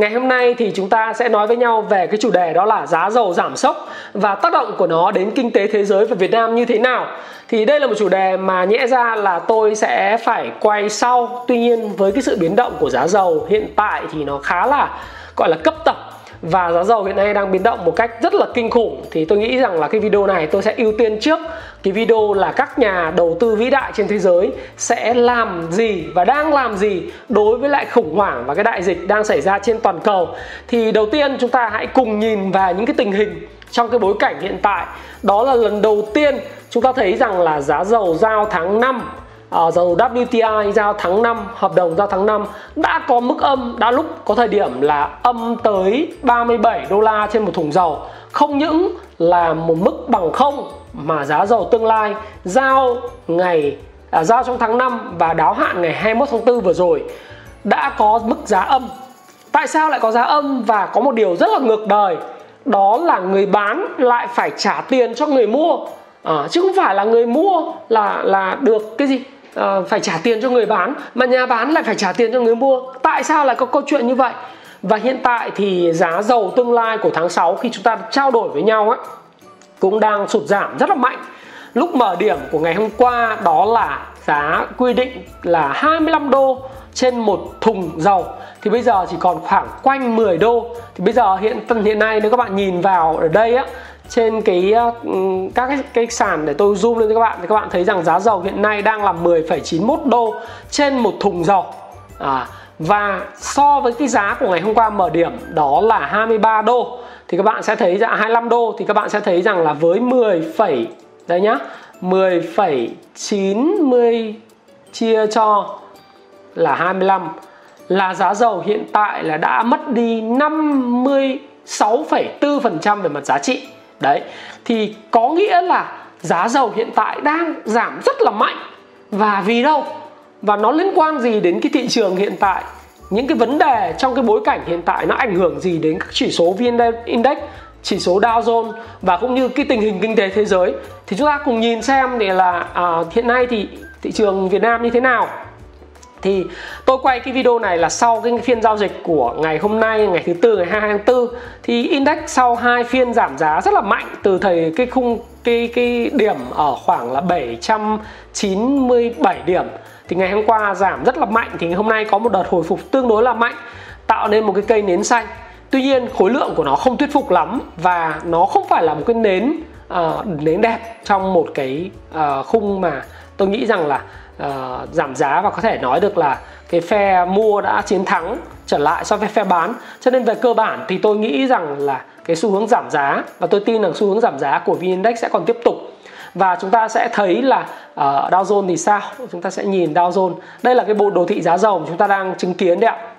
Ngày hôm nay thì chúng ta sẽ nói với nhau về cái chủ đề đó là giá dầu giảm sốc và tác động của nó đến kinh tế thế giới và Việt Nam như thế nào. Thì đây là một chủ đề mà nhẽ ra là tôi sẽ phải quay sau. Tuy nhiên với cái sự biến động của giá dầu hiện tại thì nó khá là, gọi là, cấp tập và giá dầu hiện nay đang biến động một cách rất là kinh khủng. Thì tôi nghĩ rằng là cái video này tôi sẽ ưu tiên trước. Cái video là các nhà đầu tư vĩ đại trên thế giới sẽ làm gì và đang làm gì đối với lại khủng hoảng và cái đại dịch đang xảy ra trên toàn cầu. Thì đầu tiên chúng ta hãy cùng nhìn vào những cái tình hình trong cái bối cảnh hiện tại. Đó là lần đầu tiên chúng ta thấy rằng là giá dầu giao tháng 5 uh, dầu WTI giao tháng 5 hợp đồng giao tháng 5 đã có mức âm đã lúc có thời điểm là âm tới 37 đô la trên một thùng dầu. Không những là một mức bằng không mà giá dầu tương lai giao ngày à, giao trong tháng 5 và đáo hạn ngày 21 tháng 4 vừa rồi đã có mức giá âm. Tại sao lại có giá âm và có một điều rất là ngược đời? Đó là người bán lại phải trả tiền cho người mua. À, chứ không phải là người mua là là được cái gì? Uh, phải trả tiền cho người bán mà nhà bán lại phải trả tiền cho người mua. Tại sao lại có câu chuyện như vậy? Và hiện tại thì giá dầu tương lai của tháng 6 khi chúng ta trao đổi với nhau ấy cũng đang sụt giảm rất là mạnh. Lúc mở điểm của ngày hôm qua đó là giá quy định là 25 đô trên một thùng dầu. Thì bây giờ chỉ còn khoảng quanh 10 đô. Thì bây giờ hiện hiện nay nếu các bạn nhìn vào ở đây á trên cái ờ, các cái, cái sàn để tôi zoom lên cho các bạn. Thì các bạn thấy rằng giá dầu hiện nay đang là 10,91 đô trên một thùng dầu. À, và so với cái giá của ngày hôm qua mở điểm đó là 23 đô. Thì các bạn sẽ thấy rằng 25 đô thì các bạn sẽ thấy rằng là với 10, đây nhá 10,90 chia cho là 25 là giá dầu hiện tại là đã mất đi 56,4% về mặt giá trị đấy thì có nghĩa là giá dầu hiện tại đang giảm rất là mạnh. Và vì đâu? Và nó liên quan gì đến cái thị trường hiện tại? Những cái vấn đề trong cái bối cảnh hiện tại nó ảnh hưởng gì đến các chỉ số VN Index chỉ số Dow Jones và cũng như cái tình hình kinh tế thế giới? Thì chúng ta cùng nhìn xem để là à, hiện nay thì thị trường Việt Nam như thế nào thì tôi quay cái video này là sau cái phiên giao dịch của ngày hôm nay ngày thứ tư ngày 22 tháng 4 thì index sau hai phiên giảm giá rất là mạnh từ thời cái khung cái cái điểm ở khoảng là 797 điểm. Thì ngày hôm qua giảm rất là mạnh thì hôm nay có một đợt hồi phục tương đối là mạnh tạo nên một cái cây nến xanh. Tuy nhiên khối lượng của nó không thuyết phục lắm và nó không phải là một cái nến uh, nến đẹp trong một cái uh, khung mà tôi nghĩ rằng là uh, giảm giá và có thể nói được là cái phe mua đã chiến thắng trở lại so với phe bán. Cho nên về cơ bản thì tôi nghĩ rằng là cái xu hướng giảm giá và tôi tin rằng xu hướng giảm giá của VN Index sẽ còn tiếp tục. Và chúng ta sẽ thấy là ở uh, Dow Jones thì sao? Chúng ta sẽ nhìn Dow Jones. Đây là cái bộ đồ thị giá dầu mà chúng ta đang chứng kiến đấy ạ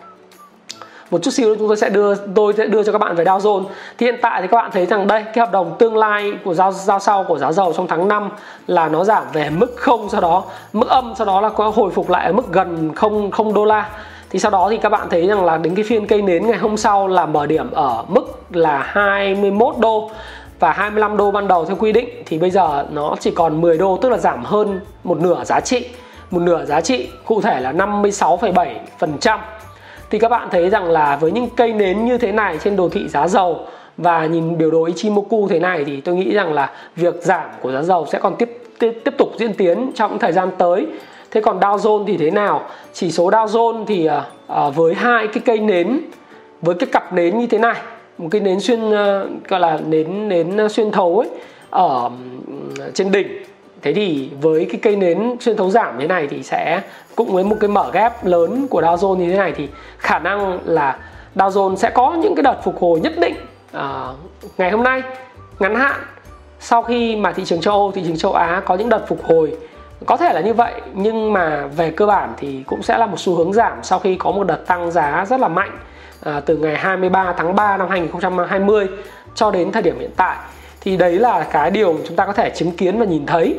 một chút xíu chúng tôi sẽ đưa tôi sẽ đưa cho các bạn về Dow Jones. Thì hiện tại thì các bạn thấy rằng đây cái hợp đồng tương lai của giao giao sau của giá dầu trong tháng 5 là nó giảm về mức không sau đó mức âm sau đó là có hồi phục lại ở mức gần không không đô la. Thì sau đó thì các bạn thấy rằng là đến cái phiên cây nến ngày hôm sau là mở điểm ở mức là 21 đô và 25 đô ban đầu theo quy định. Thì bây giờ nó chỉ còn 10 đô tức là giảm hơn một nửa giá trị. Một nửa giá trị cụ thể là 56,7% thì các bạn thấy rằng là với những cây nến như thế này trên đồ thị giá dầu và nhìn biểu đồ Ichimoku thế này thì tôi nghĩ rằng là việc giảm của giá dầu sẽ còn tiếp tiếp, tiếp tục diễn tiến trong thời gian tới. Thế còn Dow Jones thì thế nào? Chỉ số Dow Jones thì uh, với hai cái cây nến với cái cặp nến như thế này một cái nến xuyên uh, gọi là nến nến xuyên thấu ấy ở trên đỉnh thế thì với cái cây nến xuyên thấu giảm thế này thì sẽ cũng với một cái mở ghép lớn của Dow Jones như thế này thì khả năng là Dow Jones sẽ có những cái đợt phục hồi nhất định uh, ngày hôm nay ngắn hạn. Sau khi mà thị trường châu Âu, thị trường châu Á có những đợt phục hồi có thể là như vậy nhưng mà về cơ bản thì cũng sẽ là một xu hướng giảm sau khi có một đợt tăng giá rất là mạnh à, từ ngày 23 tháng 3 năm 2020 cho đến thời điểm hiện tại thì đấy là cái điều chúng ta có thể chứng kiến và nhìn thấy.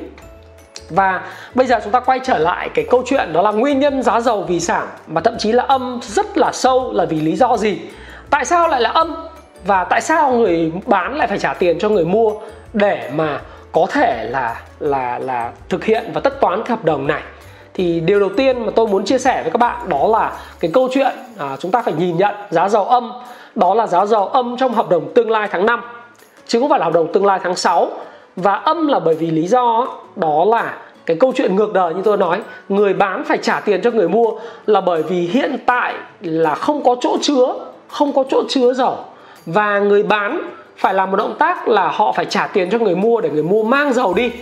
Và bây giờ chúng ta quay trở lại cái câu chuyện đó là nguyên nhân giá dầu vì giảm mà thậm chí là âm rất là sâu là vì lý do gì? Tại sao lại là âm? Và tại sao người bán lại phải trả tiền cho người mua để mà có thể là là là thực hiện và tất toán cái hợp đồng này? Thì điều đầu tiên mà tôi muốn chia sẻ với các bạn đó là cái câu chuyện à, chúng ta phải nhìn nhận giá dầu âm. Đó là giá dầu âm trong hợp đồng tương lai tháng 5 chứ không phải là hợp đồng tương lai tháng 6 và âm là bởi vì lý do đó là cái câu chuyện ngược đời như tôi nói, người bán phải trả tiền cho người mua là bởi vì hiện tại là không có chỗ chứa, không có chỗ chứa dầu và người bán phải làm một động tác là họ phải trả tiền cho người mua để người mua mang dầu đi.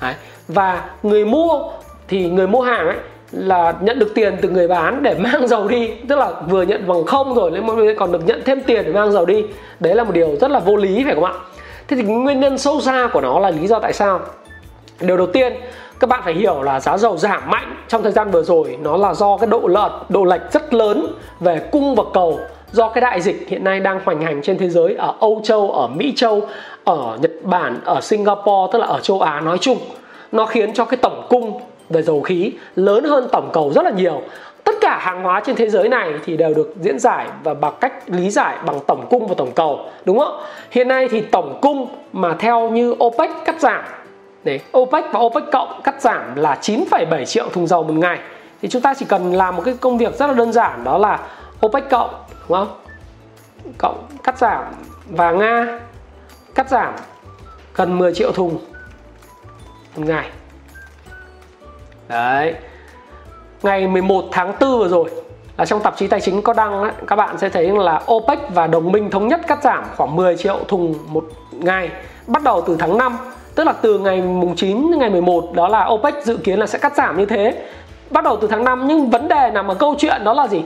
Đấy. và người mua thì người mua hàng ấy là nhận được tiền từ người bán để mang dầu đi. Tức là vừa nhận bằng không rồi nên còn được nhận thêm tiền để mang dầu đi. Đấy là một điều rất là vô lý phải không ạ? Thế thì nguyên nhân sâu xa của nó là lý do tại sao? Điều đầu tiên các bạn phải hiểu là giá dầu giảm mạnh trong thời gian vừa rồi nó là do cái độ lợt độ lệch rất lớn về cung và cầu do cái đại dịch hiện nay đang hoành hành trên thế giới ở Âu Châu, ở Mỹ Châu, ở Nhật Bản, ở Singapore tức là ở châu Á nói chung. Nó khiến cho cái tổng cung về dầu khí lớn hơn tổng cầu rất là nhiều. Tất cả hàng hóa trên thế giới này thì đều được diễn giải và bằng cách lý giải bằng tổng cung và tổng cầu đúng không hiện nay thì tổng cung mà theo như OPEC cắt giảm Đấy, OPEC và OPEC cộng cắt giảm là 9,7 triệu thùng dầu một ngày. Thì chúng ta chỉ cần làm một cái công việc rất là đơn giản đó là OPEC cộng đúng không? Cộng cắt giảm và Nga cắt giảm gần 10 triệu thùng một ngày đấy. Ngày 11 tháng 4 vừa rồi là trong tạp chí tài chính có đăng ấy, các bạn sẽ thấy là OPEC và đồng minh thống nhất cắt giảm khoảng 10 triệu thùng một ngày bắt đầu từ tháng 5 tức là từ ngày mùng 9 đến ngày 11 đó là OPEC dự kiến là sẽ cắt giảm như thế. Bắt đầu từ tháng 5 nhưng vấn đề nằm ở câu chuyện đó là gì?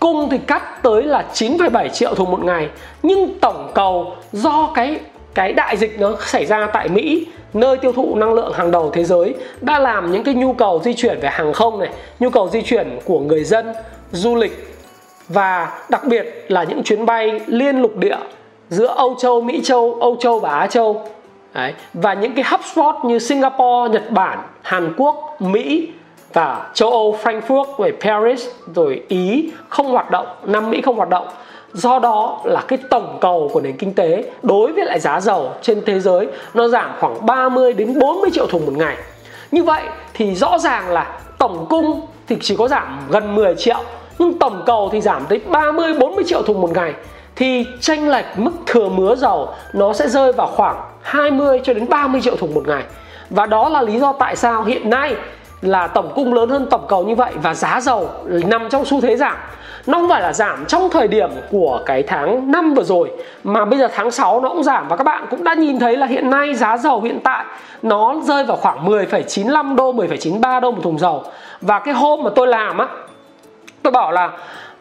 Cung thì cắt tới là 9,7 triệu thùng một ngày nhưng tổng cầu do cái cái đại dịch nó xảy ra tại Mỹ nơi tiêu thụ năng lượng hàng đầu thế giới đã làm những cái nhu cầu di chuyển về hàng không này nhu cầu di chuyển của người dân du lịch và đặc biệt là những chuyến bay liên lục địa giữa Âu Châu, Mỹ Châu, Âu Châu và Á Châu Đấy. và những cái hub spot như Singapore, Nhật Bản, Hàn Quốc, Mỹ và châu Âu Frankfurt rồi Paris rồi Ý không hoạt động, Nam Mỹ không hoạt động do đó là cái tổng cầu của nền kinh tế đối với lại giá dầu trên thế giới nó giảm khoảng 30 đến 40 triệu thùng một ngày. Như vậy thì rõ ràng là tổng cung thì chỉ có giảm gần 10 triệu, nhưng tổng cầu thì giảm tới 30 40 triệu thùng một ngày. Thì tranh lệch mức thừa mứa dầu nó sẽ rơi vào khoảng 20 cho đến 30 triệu thùng một ngày. Và đó là lý do tại sao hiện nay là tổng cung lớn hơn tổng cầu như vậy và giá dầu nằm trong xu thế giảm nó không phải là giảm trong thời điểm của cái tháng 5 vừa rồi mà bây giờ tháng 6 nó cũng giảm. Và các bạn cũng đã nhìn thấy là hiện nay giá dầu hiện tại nó rơi vào khoảng 10,95 đô 10,93 đô một thùng dầu. Và cái hôm mà tôi làm á tôi bảo là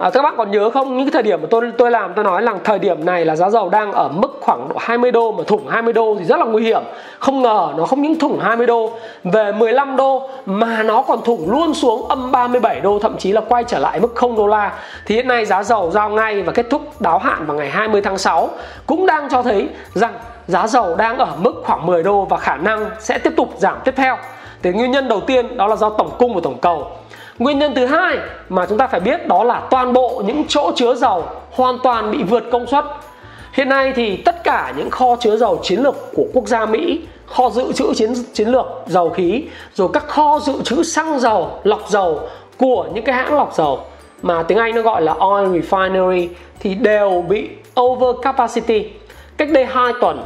à, các bạn còn nhớ không? Những cái thời điểm mà tôi tôi làm tôi nói là thời điểm này là giá dầu đang ở mức khoảng độ 20 đô mà thủng 20 đô thì rất là nguy hiểm. Không ngờ nó không những thủng 20 đô về 15 đô mà nó còn thủng luôn xuống âm 37 đô thậm chí là quay trở lại mức 0 đô la. Thì hiện nay giá dầu giao ngay và kết thúc đáo hạn vào ngày 20 tháng 6 cũng đang cho thấy rằng giá dầu đang ở mức khoảng 10 đô và khả năng sẽ tiếp tục giảm tiếp theo. Thì nguyên nhân đầu tiên đó là do tổng cung và tổng cầu. Nguyên nhân thứ hai mà chúng ta phải biết đó là toàn bộ những chỗ chứa dầu hoàn toàn bị vượt công suất. Hiện nay thì tất cả những kho chứa dầu chiến lược của quốc gia Mỹ, kho dự trữ chiến chiến lược dầu khí, rồi các kho dự trữ xăng dầu, lọc dầu của những cái hãng lọc dầu mà tiếng Anh nó gọi là oil refinery thì đều bị over capacity. Cách đây 2 tuần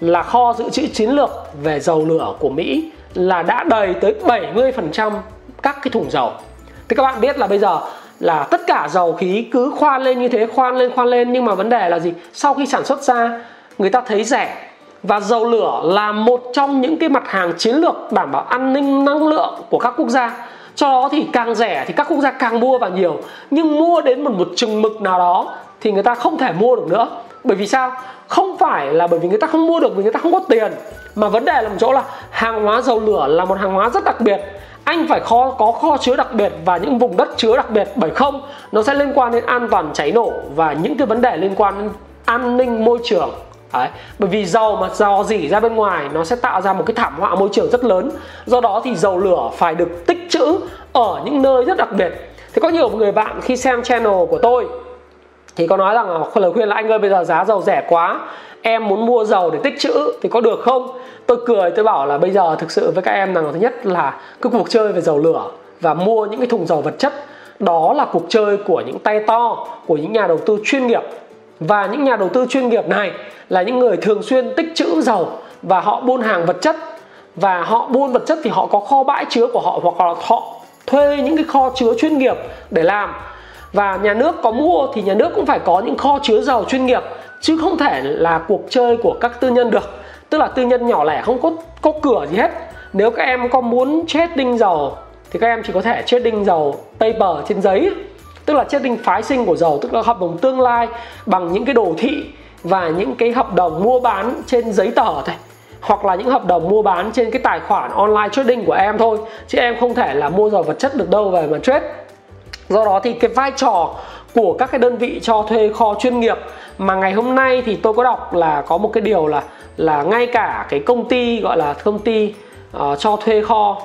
là kho dự trữ chiến lược về dầu lửa của Mỹ là đã đầy tới 70% các cái thùng dầu thì các bạn biết là bây giờ là tất cả dầu khí cứ khoan lên như thế, khoan lên khoan lên, nhưng mà vấn đề là gì? Sau khi sản xuất ra, người ta thấy rẻ và dầu lửa là một trong những cái mặt hàng chiến lược đảm bảo an ninh năng lượng của các quốc gia. Cho đó thì càng rẻ thì các quốc gia càng mua vào nhiều. Nhưng mua đến một một chừng mực nào đó thì người ta không thể mua được nữa. Bởi vì sao? Không phải là bởi vì người ta không mua được vì người ta không có tiền, mà vấn đề là một chỗ là hàng hóa dầu lửa là một hàng hóa rất đặc biệt anh phải kho, có kho chứa đặc biệt và những vùng đất chứa đặc biệt bởi không, nó sẽ liên quan đến an toàn cháy nổ và những cái vấn đề liên quan đến an ninh môi trường Đấy. Bởi vì dầu mà dò dỉ ra bên ngoài, nó sẽ tạo ra một cái thảm họa môi trường rất lớn Do đó thì dầu lửa phải được tích trữ ở những nơi rất đặc biệt Thì có nhiều người bạn khi xem channel của tôi, Thì có nói rằng là, lời khuyên là anh ơi, bây giờ giá dầu rẻ quá Em muốn mua dầu để tích trữ thì có được không? Tôi cười, tôi bảo là bây giờ thực sự với các em rằng thứ nhất là cái cuộc chơi về dầu lửa Và mua những cái thùng dầu vật chất. Đó là cuộc chơi của những tay to, của những nhà đầu tư chuyên nghiệp. Và những nhà đầu tư chuyên nghiệp này là những người thường xuyên tích trữ dầu và họ buôn hàng vật chất. Và họ buôn vật chất thì họ có kho bãi chứa của họ hoặc là họ thuê những cái kho chứa chuyên nghiệp để làm. Và nhà nước có mua thì nhà nước cũng phải có những kho chứa dầu chuyên nghiệp chứ không thể là cuộc chơi của các tư nhân được. Tức là tư nhân nhỏ lẻ không có có cửa gì hết. Nếu các em có muốn trading dầu, thì các em chỉ có thể trading dầu paper trên giấy. Tức là trading phái sinh của dầu, tức là hợp đồng tương lai bằng những cái đồ thị và những cái hợp đồng mua bán trên giấy tờ thôi. Hoặc là những hợp đồng mua bán trên cái tài khoản online trading của em thôi. Chứ em không thể là mua dầu vật chất được đâu về mà trade. Do đó thì cái vai trò của các cái đơn vị cho thuê kho chuyên nghiệp. Mà ngày hôm nay thì tôi có đọc là có một cái điều là là ngay cả cái công ty gọi là công ty uh, cho thuê kho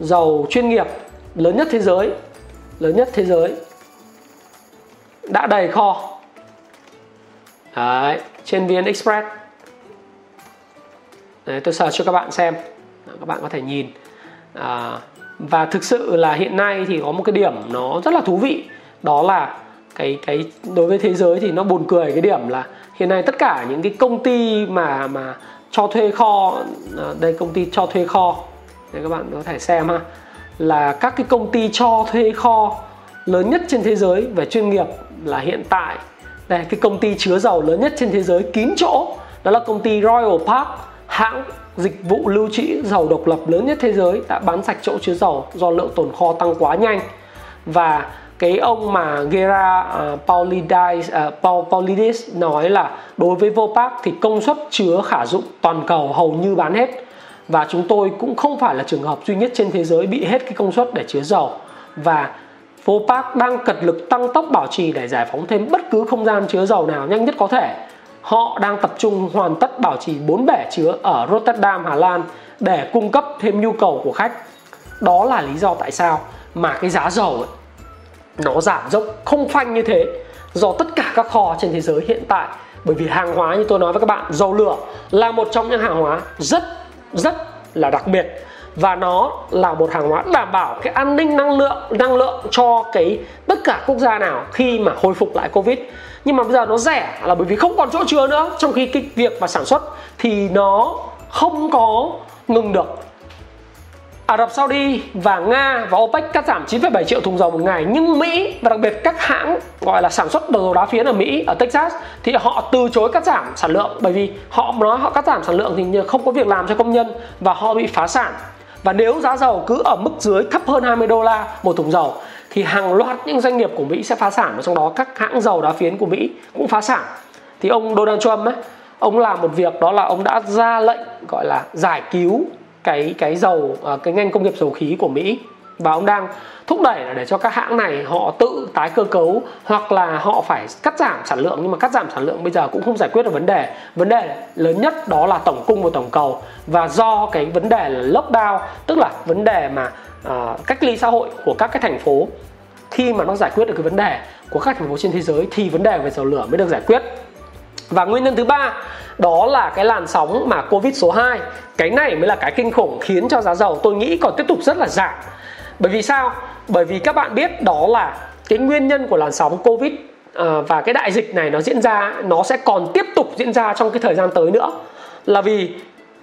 dầu chuyên nghiệp lớn nhất thế giới lớn nhất thế giới đã đầy kho. Đấy, trên VN Express. Đấy, tôi search cho các bạn xem các bạn có thể nhìn. À, và thực sự là hiện nay thì có một cái điểm nó rất là thú vị đó là cái cái, đối với thế giới thì nó buồn cười cái điểm là hiện nay tất cả những cái công ty mà mà cho thuê kho à, đây công ty cho thuê kho để các bạn có thể xem ha, là các cái công ty cho thuê kho lớn nhất trên thế giới về chuyên nghiệp là hiện tại. Đây, cái công ty chứa dầu lớn nhất trên thế giới kín chỗ, đó là công ty Royal Park, hãng dịch vụ lưu trữ dầu độc lập lớn nhất thế giới, đã bán sạch chỗ chứa dầu do lượng tồn kho tăng quá nhanh. Và cái ông mà Gera à, uh, Paulides, uh, à, Paul, Paulides nói là đối với Vopak thì công suất chứa khả dụng toàn cầu hầu như bán hết và chúng tôi cũng không phải là trường hợp duy nhất trên thế giới bị hết cái công suất để chứa dầu và Vopak đang cật lực tăng tốc bảo trì để giải phóng thêm bất cứ không gian chứa dầu nào nhanh nhất có thể. Họ đang tập trung hoàn tất bảo trì 4 bể chứa ở Rotterdam, Hà Lan để cung cấp thêm nhu cầu của khách. Đó là lý do tại sao mà cái giá dầu ấy, nó giảm dốc không phanh như thế, do tất cả các kho trên thế giới hiện tại. Bởi vì hàng hóa như tôi nói với các bạn, dầu lửa là một trong những hàng hóa rất rất là đặc biệt. Và nó là một hàng hóa đảm bảo cái an ninh năng lượng năng lượng cho cái tất cả quốc gia nào khi mà hồi phục lại covid. Nhưng mà bây giờ nó rẻ là bởi vì không còn chỗ chứa nữa. Trong khi cái việc mà sản xuất thì nó không có ngừng được. Ả Rập Saudi và Nga và OPEC cắt giảm 9,7 triệu thùng dầu một ngày. Nhưng Mỹ và đặc biệt các hãng gọi là sản xuất dầu đá phiến ở Mỹ ở Texas thì họ từ chối cắt giảm sản lượng. Bởi vì họ nói họ cắt giảm sản lượng thì không có việc làm cho công nhân và họ bị phá sản. Và nếu giá dầu cứ ở mức dưới thấp hơn 20 đô la một thùng dầu thì hàng loạt những doanh nghiệp của Mỹ sẽ phá sản. Và trong đó các hãng dầu đá phiến của Mỹ cũng phá sản. Thì ông Donald Trump ấy ông làm một việc đó là ông đã ra lệnh gọi là giải cứu cái cái dầu à, cái ngành công nghiệp dầu khí của Mỹ. Và ông đang thúc đẩy là để cho các hãng này họ tự tái cơ cấu hoặc là họ phải cắt giảm sản lượng. Nhưng mà cắt giảm sản lượng bây giờ cũng không giải quyết được vấn đề. Vấn đề lớn nhất đó là tổng cung và tổng cầu. Và do cái vấn đề là lockdown tức là vấn đề mà uh, cách ly xã hội của các cái thành phố khi mà nó giải quyết được cái vấn đề của các thành phố trên thế giới thì vấn đề về dầu lửa mới được giải quyết. Và nguyên nhân thứ ba đó là cái làn sóng mà Covid số 2 cái này mới là cái kinh khủng khiến cho giá dầu tôi nghĩ còn tiếp tục rất là giảm. Bởi vì sao? Bởi vì các bạn biết đó là cái nguyên nhân của làn sóng covid à, và cái đại dịch này nó diễn ra, nó sẽ còn tiếp tục diễn ra trong cái thời gian tới nữa. Là vì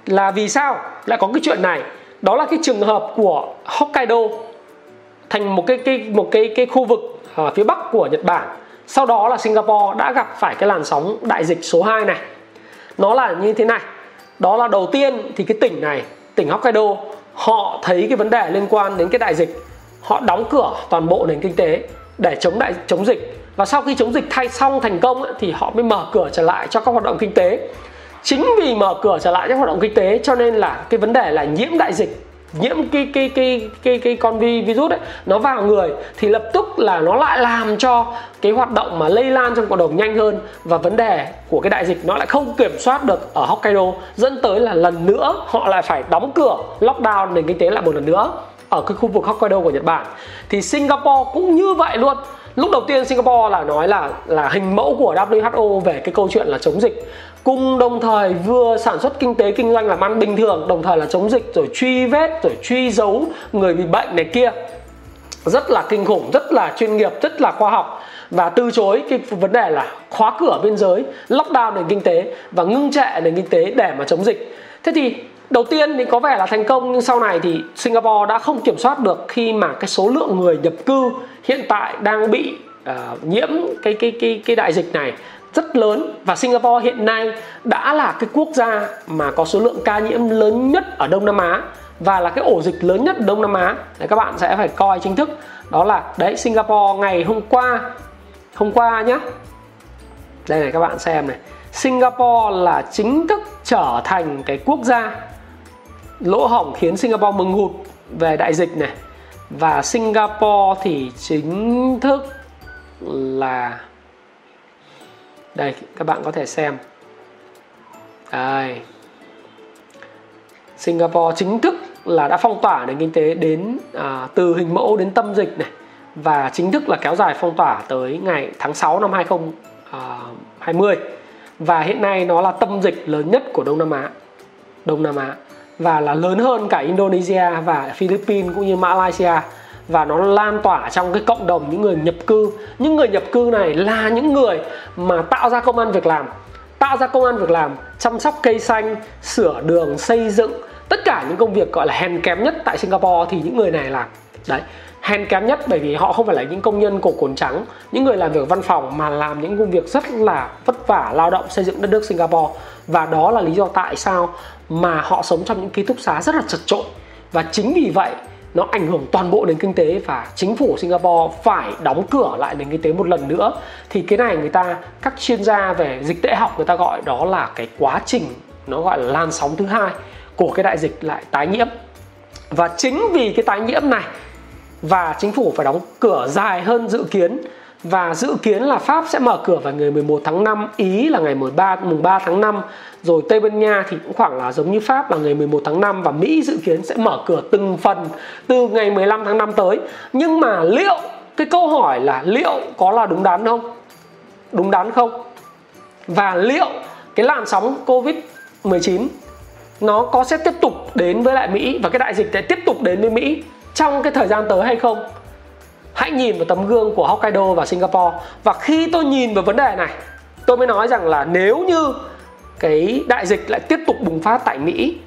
là vì sao? Lại có cái chuyện này. Đó là cái trường hợp của Hokkaido thành một cái cái, một cái cái khu vực ở phía bắc của Nhật Bản. Sau đó là Singapore đã gặp phải cái làn sóng đại dịch số 2 này nó là như thế này. Đó là đầu tiên thì cái tỉnh này tỉnh Hokkaido họ thấy cái vấn đề liên quan đến cái đại dịch. Họ đóng cửa toàn bộ nền kinh tế để chống đại chống dịch. Và sau khi chống dịch thay xong thành công ấy, thì họ mới mở cửa trở lại cho các hoạt động kinh tế. Chính vì mở cửa trở lại các hoạt động kinh tế cho nên là cái vấn đề là nhiễm đại dịch nhiễm cái cái cái cái cái con vi, virus ấy nó vào người thì lập tức là nó lại làm cho cái hoạt động mà lây lan trong cộng đồng nhanh hơn. Và vấn đề của cái đại dịch nó lại không kiểm soát được ở Hokkaido, dẫn tới là lần nữa họ lại phải đóng cửa lockdown nền kinh tế lại một lần nữa ở cái khu vực Hokkaido của Nhật Bản. Thì Singapore cũng như vậy luôn. Lúc đầu tiên Singapore là nói là là hình mẫu của WHO về cái câu chuyện là chống dịch cùng đồng thời vừa sản xuất kinh tế kinh doanh làm ăn bình thường đồng thời là chống dịch rồi truy vết rồi truy dấu người bị bệnh này kia. Rất là kinh khủng rất là chuyên nghiệp rất là khoa học. Và từ chối cái vấn đề là khóa cửa biên giới lockdown nền kinh tế và ngưng trệ nền kinh tế để mà chống dịch. Thế thì đầu tiên thì có vẻ là thành công nhưng sau này thì Singapore đã không kiểm soát được khi mà cái số lượng người nhập cư hiện tại đang bị uh, nhiễm cái cái cái cái đại dịch này rất lớn và Singapore hiện nay đã là cái quốc gia mà có số lượng ca nhiễm lớn nhất ở Đông Nam Á và là cái ổ dịch lớn nhất Đông Nam Á. Đấy, các bạn sẽ phải coi chính thức đó là đấy Singapore ngày hôm qua hôm qua nhá. đây này các bạn xem này Singapore là chính thức trở thành cái quốc gia lỗ hổng khiến Singapore mừng hụt về đại dịch này và Singapore thì chính thức là đây các bạn có thể xem. Đây. Singapore chính thức là đã phong tỏa nền kinh tế đến à, từ hình mẫu đến tâm dịch này và chính thức là kéo dài phong tỏa tới ngày tháng 6 năm 2020 à, và hiện nay nó là tâm dịch lớn nhất của Đông Nam Á. Đông Nam Á. Và là lớn hơn cả Indonesia và Philippines cũng như Malaysia và nó lan tỏa trong cái cộng đồng những người nhập cư. Những người nhập cư này là những người mà tạo ra công an việc làm. Tạo ra công an việc làm, chăm sóc cây xanh, sửa đường, xây dựng. Tất cả những công việc gọi là hèn kém nhất tại Singapore thì những người này làm. Đấy hèn kém nhất bởi vì họ không phải là những công nhân cổ cồn trắng, những người làm việc văn phòng mà làm những công việc rất là vất vả, lao động xây dựng đất nước Singapore. Và đó là lý do tại sao mà họ sống trong những ký túc xá rất là chật trội và chính vì vậy nó ảnh hưởng toàn bộ nền kinh tế và chính phủ Singapore phải đóng cửa lại nền kinh tế một lần nữa. Thì cái này người ta, các chuyên gia về dịch tễ học người ta gọi đó là cái quá trình, nó gọi là lan sóng thứ hai của cái đại dịch lại tái nhiễm. Và chính vì cái tái nhiễm này và chính phủ phải đóng cửa dài hơn dự kiến và dự kiến là Pháp sẽ mở cửa vào ngày 11 tháng 5, Ý là ngày 13 mùng 3 tháng 5, rồi Tây Ban Nha thì cũng khoảng là giống như Pháp là ngày 11 tháng 5 và Mỹ dự kiến sẽ mở cửa từng phần từ ngày 15 tháng 5 tới. Nhưng mà liệu cái câu hỏi là liệu có là đúng đắn không? Đúng đắn không? Và liệu cái làn sóng Covid 19 nó có sẽ tiếp tục đến với lại Mỹ và cái đại dịch sẽ tiếp tục đến với Mỹ trong cái thời gian tới hay không? Hãy nhìn vào tấm gương của Hokkaido và Singapore. Và khi tôi nhìn vào vấn đề này tôi mới nói rằng là nếu như cái đại dịch lại tiếp tục bùng phát tại Mỹ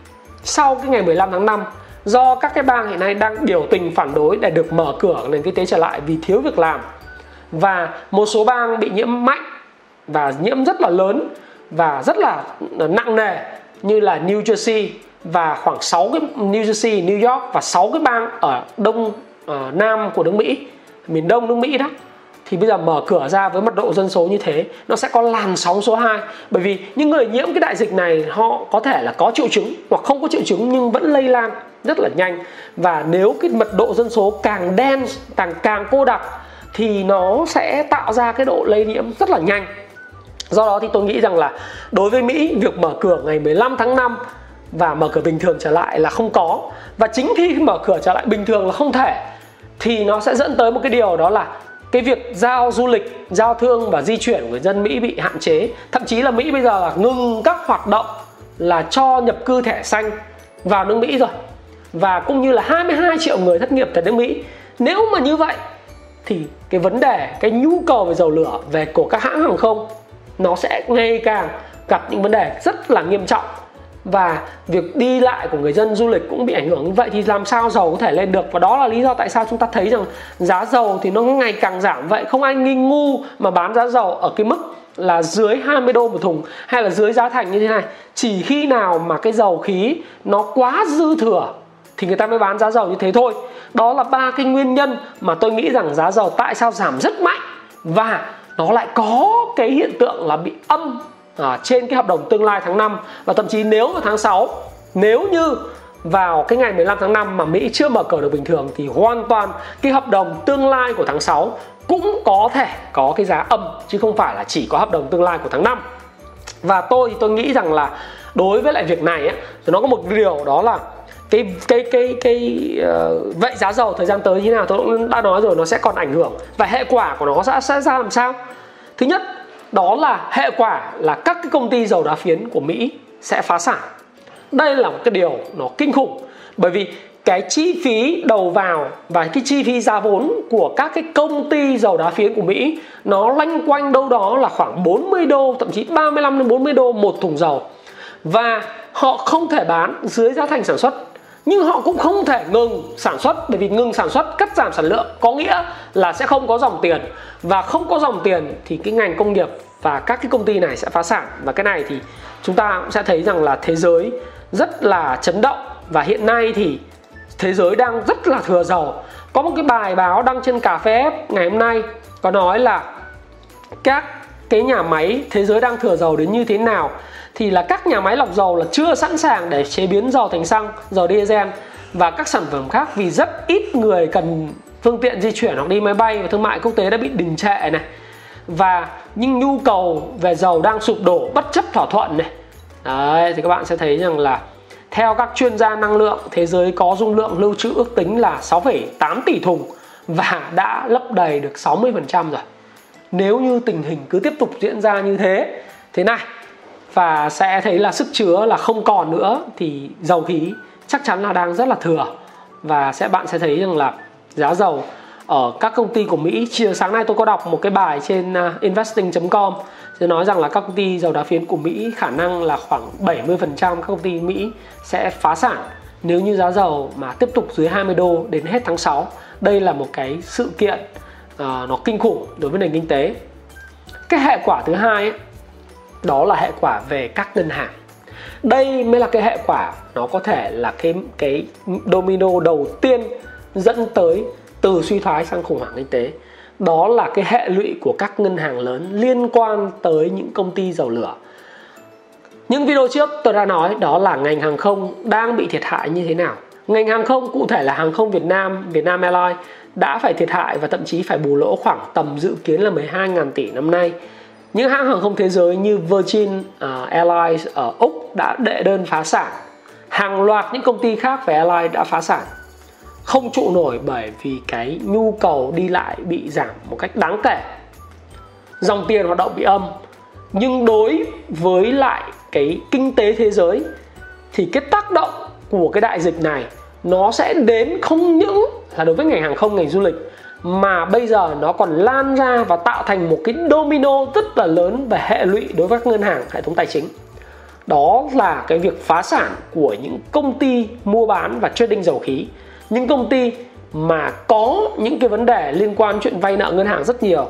sau cái ngày 15 tháng 5 do các cái bang hiện nay đang biểu tình phản đối để được mở cửa nền kinh tế trở lại vì thiếu việc làm và một số bang bị nhiễm mạnh và nhiễm rất là lớn và rất là nặng nề như là New Jersey và khoảng 6 cái New Jersey, New York và 6 cái bang ở đông uh, nam của nước Mỹ miền đông nước Mỹ đó, thì bây giờ mở cửa ra với mật độ dân số như thế, nó sẽ có làn sóng số 2 bởi vì những người nhiễm cái đại dịch này, họ có thể là có triệu chứng hoặc không có triệu chứng nhưng vẫn lây lan rất là nhanh. Và nếu cái mật độ dân số càng đen càng càng cô đặc, thì nó sẽ tạo ra cái độ lây nhiễm rất là nhanh. Do đó thì tôi nghĩ rằng là đối với Mỹ, việc mở cửa ngày 15 tháng 5 và mở cửa bình thường trở lại là không có. Và chính khi mở cửa trở lại bình thường là không thể thì nó sẽ dẫn tới một cái điều đó là cái việc giao du lịch, giao thương và di chuyển của người dân Mỹ bị hạn chế. Thậm chí là Mỹ bây giờ là ngừng các hoạt động là cho nhập cư thẻ xanh vào nước Mỹ rồi. Và cũng như là 22 triệu người thất nghiệp tại nước Mỹ. Nếu mà như vậy thì cái vấn đề, cái nhu cầu về dầu lửa về của các hãng hàng không nó sẽ ngày càng gặp những vấn đề rất là nghiêm trọng và việc đi lại của người dân du lịch cũng bị ảnh hưởng như vậy. Thì làm sao dầu có thể lên được? Và đó là lý do tại sao chúng ta thấy rằng giá dầu thì nó ngày càng giảm vậy. Không ai nghi ngu mà bán giá dầu ở cái mức là dưới 20 đô một thùng hay là dưới giá thành như thế này. Chỉ khi nào mà cái dầu khí nó quá dư thừa thì người ta mới bán giá dầu như thế thôi. Đó là ba cái nguyên nhân mà tôi nghĩ rằng giá dầu tại sao giảm rất mạnh. Và nó lại có cái hiện tượng là bị âm à, trên cái hợp đồng tương lai tháng 5 và thậm chí nếu vào tháng 6 nếu như vào cái ngày 15 tháng 5 mà Mỹ chưa mở cửa được bình thường thì hoàn toàn cái hợp đồng tương lai của tháng 6 cũng có thể có cái giá âm chứ không phải là chỉ có hợp đồng tương lai của tháng 5 và tôi thì tôi nghĩ rằng là đối với lại việc này ấy, thì nó có một điều đó là cái cái cái cái uh, vậy giá dầu thời gian tới như nào tôi cũng đã nói rồi nó sẽ còn ảnh hưởng. Và hệ quả của nó sẽ sẽ ra làm sao? Thứ nhất đó là hệ quả là các cái công ty dầu đá phiến của Mỹ sẽ phá sản. Đây là một cái điều nó kinh khủng, bởi vì cái chi phí đầu vào và cái chi phí giá vốn của các cái công ty dầu đá phiến của Mỹ nó lanh quanh đâu đó là khoảng 40 đô, thậm chí 35 đến 40 đô một thùng dầu. Và họ không thể bán dưới giá thành sản xuất nhưng họ cũng không thể ngừng sản xuất, bởi vì ngừng sản xuất, cắt giảm sản lượng có nghĩa là sẽ không có dòng tiền. Và không có dòng tiền thì cái ngành công nghiệp và các cái công ty này sẽ phá sản. Và cái này thì chúng ta cũng sẽ thấy rằng là thế giới rất là chấn động. Và hiện nay thì thế giới đang rất là thừa dầu. Có một cái bài báo đăng trên cà phê ngày hôm nay có nói là các cái nhà máy thế giới đang thừa dầu đến như thế nào thì là các nhà máy lọc dầu là chưa sẵn sàng để chế biến dầu thành xăng, dầu diesel và các sản phẩm khác vì rất ít người cần phương tiện di chuyển hoặc đi máy bay và thương mại quốc tế đã bị đình trệ này. Và nhưng nhu cầu về dầu đang sụp đổ bất chấp thỏa thuận này. Đấy thì các bạn sẽ thấy rằng là theo các chuyên gia năng lượng thế giới có dung lượng lưu trữ ước tính là 6,8 tỷ thùng và đã lấp đầy được 60% rồi nếu như tình hình cứ tiếp tục diễn ra như thế thế này, và sẽ thấy là sức chứa là không còn nữa, thì dầu khí chắc chắn là đang rất là thừa và sẽ, bạn sẽ thấy rằng là giá dầu ở các công ty của Mỹ chiều sáng nay tôi có đọc một cái bài trên à, investing.com sẽ nói rằng là các công ty dầu đá phiến của Mỹ khả năng là khoảng 70% các công ty Mỹ sẽ phá sản nếu như giá dầu mà tiếp tục dưới 20 đô đến hết tháng 6. Đây là một cái sự kiện uh, nó kinh khủng đối với nền kinh tế. Cái hệ quả thứ hai ấy, đó là hệ quả về các ngân hàng. Đây mới là cái hệ quả nó có thể là cái cái domino đầu tiên dẫn tới từ suy thoái sang khủng hoảng kinh tế. Đó là cái hệ lụy của các ngân hàng lớn liên quan tới những công ty dầu lửa. Những video trước tôi đã nói đó là ngành hàng không đang bị thiệt hại như thế nào ngành hàng không cụ thể là hàng không Việt Nam Vietnam Airlines đã phải thiệt hại và thậm chí phải bù lỗ khoảng tầm dự kiến là 12.000 tỷ năm nay những hãng hàng không thế giới như Virgin uh, Airlines ở Úc đã đệ đơn phá sản. Hàng loạt những công ty khác về airline đã phá sản. Không trụ nổi bởi vì cái nhu cầu đi lại bị giảm một cách đáng kể. Dòng tiền hoạt động bị âm. Nhưng đối với lại cái kinh tế thế giới thì cái tác động của cái đại dịch này, nó sẽ đến không những là đối với ngành hàng không, ngành du lịch, mà bây giờ nó còn lan ra và tạo thành một cái domino rất là lớn về hệ lụy đối với các ngân hàng, hệ thống tài chính. Đó là cái việc phá sản của những công ty mua bán và trading dầu khí. Những công ty mà có những cái vấn đề liên quan chuyện vay nợ ngân hàng rất nhiều.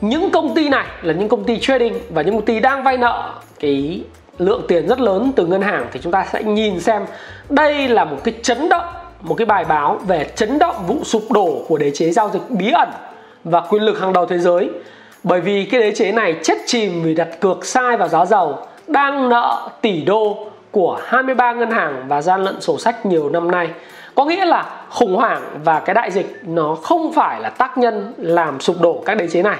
Những công ty này là những công ty trading và những công ty đang vay nợ cái lượng tiền rất lớn từ ngân hàng thì chúng ta sẽ nhìn xem đây là một cái chấn động, một cái bài báo về chấn động vụ sụp đổ của đế chế giao dịch bí ẩn và quyền lực hàng đầu thế giới. Bởi vì cái đế chế này chết chìm vì đặt cược sai vào giá dầu, đang nợ tỷ đô của 23 ngân hàng và gian lận sổ sách nhiều năm nay. Có nghĩa là khủng hoảng và cái đại dịch nó không phải là tác nhân làm sụp đổ các đế chế này.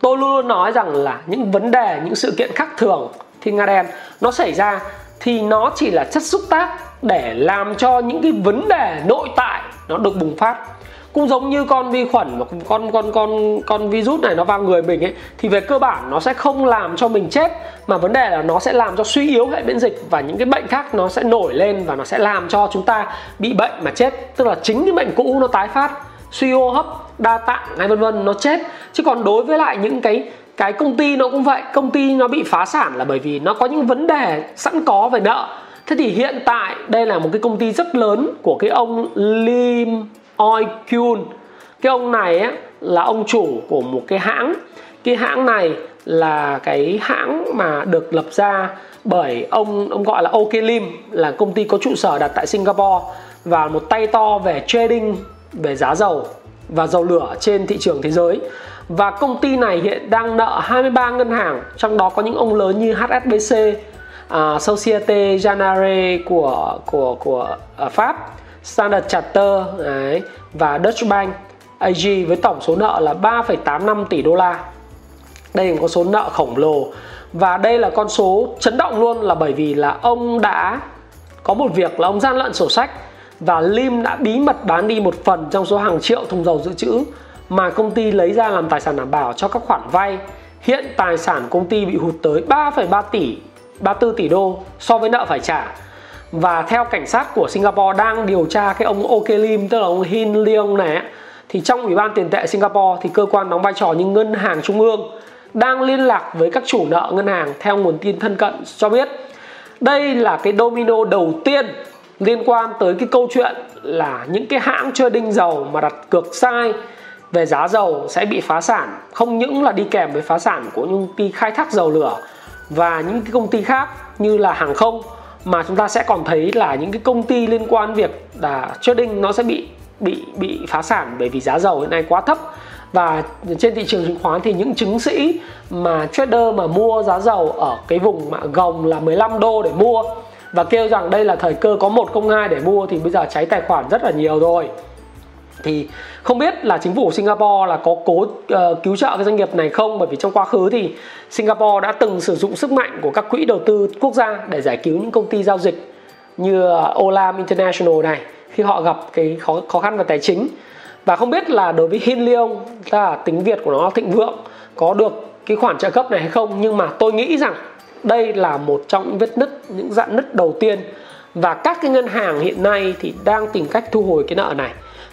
Tôi luôn luôn nói rằng là những vấn đề, những sự kiện khác thường thì nga đen, nó xảy ra thì nó chỉ là chất xúc tác để làm cho những cái vấn đề nội tại nó được bùng phát. Cũng giống như con vi khuẩn và con con con con virus này nó vào người mình ấy, thì về cơ bản nó sẽ không làm cho mình chết, mà vấn đề là nó sẽ làm cho suy yếu hệ miễn dịch và những cái bệnh khác nó sẽ nổi lên và nó sẽ làm cho chúng ta bị bệnh mà chết. Tức là chính cái bệnh cũ nó tái phát, suy hô hấp, đa tạng hay vân vân, nó chết. Chứ còn đối với lại những cái cái công ty nó cũng vậy công ty nó bị phá sản là bởi vì nó có những vấn đề sẵn có về nợ. Thế thì hiện tại đây là một cái công ty rất lớn của cái ông Lim Oi Kyun. Cái ông này á, là ông chủ của một cái hãng. Cái hãng này là cái hãng mà được lập ra bởi ông ông gọi là OK Lim là công ty có trụ sở đặt tại Singapore và một tay to về trading về giá dầu và dầu lửa trên thị trường thế giới và công ty này hiện đang nợ 23 ngân hàng trong đó có những ông lớn như HSBC uh, à, Societe Generale của của của uh, Pháp, Standard Charter đấy, và Deutsche Bank AG với tổng số nợ là 3,85 tỷ đô la. Đây là con số nợ khổng lồ và đây là con số chấn động luôn là bởi vì là ông đã có một việc là ông gian lận sổ sách và Lim đã bí mật bán đi một phần trong số hàng triệu thùng dầu dự trữ mà công ty lấy ra làm tài sản đảm bảo cho các khoản vay. Hiện tài sản công ty bị hụt tới 3,3 tỷ 34 tỷ đô so với nợ phải trả. Và theo cảnh sát của Singapore đang điều tra cái ông OK Lim tức là ông Hin Leong này thì trong Ủy ban tiền tệ Singapore thì cơ quan đóng vai trò như ngân hàng trung ương đang liên lạc với các chủ nợ ngân hàng theo nguồn tin thân cận cho biết đây là cái domino đầu tiên liên quan tới cái câu chuyện là những cái hãng trading dầu mà đặt cược sai về giá dầu sẽ bị phá sản, không những là đi kèm với phá sản của những công ty khai thác dầu lửa và những cái công ty khác như là hàng không, mà chúng ta sẽ còn thấy là những cái công ty liên quan việc là trading nó sẽ bị bị bị phá sản bởi vì giá dầu hiện nay quá thấp. Và trên thị trường chứng khoán thì những chứng sĩ mà trader mà mua giá dầu ở cái vùng mà gồng là 15 đô để mua và kêu rằng đây là thời cơ có một công hai để mua thì bây giờ cháy tài khoản rất là nhiều rồi thì không biết là chính phủ Singapore là có cố uh, cứu trợ cái doanh nghiệp này không? Bởi vì trong quá khứ thì Singapore đã từng sử dụng sức mạnh của các quỹ đầu tư quốc gia để giải cứu những công ty giao dịch như uh, Olam International này khi họ gặp cái khó khó khăn về tài chính. Và không biết là đối với Hin Leong là tính Việt của nó thịnh vượng có được cái khoản trợ cấp này hay không? Nhưng mà tôi nghĩ rằng đây là một trong những vết nứt những dạn nứt đầu tiên. Và các cái ngân hàng hiện nay thì đang tìm cách thu hồi cái nợ này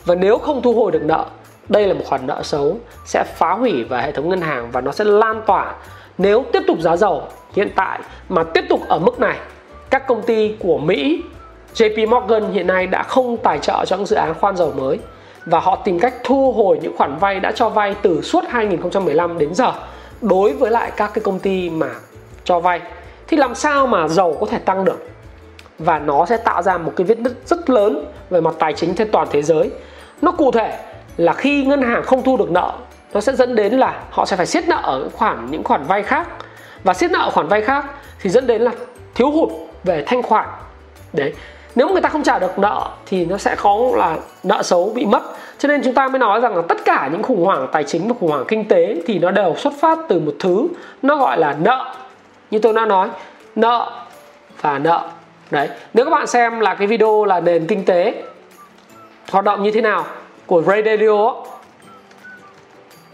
và nếu không thu hồi được nợ, đây là một khoản nợ xấu, sẽ phá hủy vào hệ thống ngân hàng và nó sẽ lan tỏa. Nếu tiếp tục giá dầu hiện tại mà tiếp tục ở mức này, các công ty của Mỹ JP Morgan hiện nay đã không tài trợ cho những dự án khoan dầu mới và họ tìm cách thu hồi những khoản vay đã cho vay từ suốt 2015 đến giờ đối với lại các cái công ty mà cho vay. Thì làm sao mà dầu có thể tăng được? Và nó sẽ tạo ra một cái vết nứt rất lớn về mặt tài chính trên toàn thế giới nó cụ thể là khi ngân hàng không thu được nợ, nó sẽ dẫn đến là họ sẽ phải siết nợ ở khoản, những khoản vay khác. Và siết nợ ở khoản vay khác thì dẫn đến là thiếu hụt về thanh khoản. Đấy. Nếu người ta không trả được nợ thì nó sẽ có là nợ xấu bị mất. Cho nên chúng ta mới nói rằng là tất cả những khủng hoảng tài chính và khủng hoảng kinh tế thì nó đều xuất phát từ một thứ, nó gọi là nợ. Như tôi đã nói, nợ và nợ. Đấy. Nếu các bạn xem là cái video là nền kinh tế hoạt động như thế nào của Ray Dalio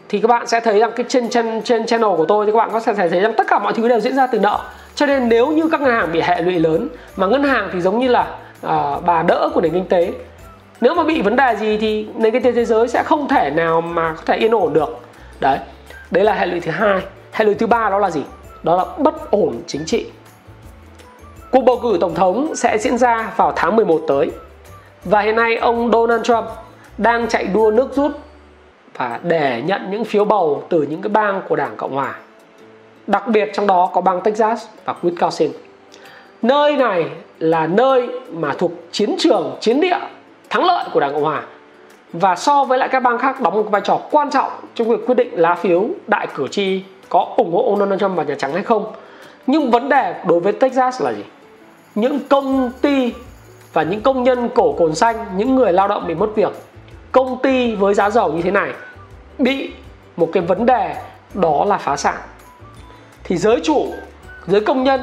thì các bạn sẽ thấy rằng cái trên trên trên channel của tôi thì các bạn có sẽ thấy rằng tất cả mọi thứ đều diễn ra từ nợ. Cho nên nếu như các ngân hàng bị hệ lụy lớn mà ngân hàng thì giống như là uh, bà đỡ của nền kinh tế nếu mà bị vấn đề gì thì nền kinh tế thế giới sẽ không thể nào mà có thể yên ổn được. Đấy đấy là hệ lụy thứ hai. Hệ lụy thứ ba đó là gì? Đó là bất ổn chính trị. Cuộc bầu cử tổng thống sẽ diễn ra vào tháng 11 tới và hiện nay ông Donald Trump đang chạy đua nước rút và để nhận những phiếu bầu từ những cái bang của Đảng Cộng hòa. Đặc biệt trong đó có bang Texas và Wisconsin. Nơi này là nơi mà thuộc chiến trường, chiến địa thắng lợi của Đảng Cộng hòa. Và so với lại các bang khác đóng một vai trò quan trọng trong việc quyết định lá phiếu đại cử tri có ủng hộ ông Donald Trump vào Nhà Trắng hay không. Nhưng vấn đề đối với Texas là gì? Những công ty và những công nhân cổ cồn xanh, những người lao động bị mất việc, công ty với giá dầu như thế này, bị một cái vấn đề đó là phá sản. Thì giới chủ, giới công nhân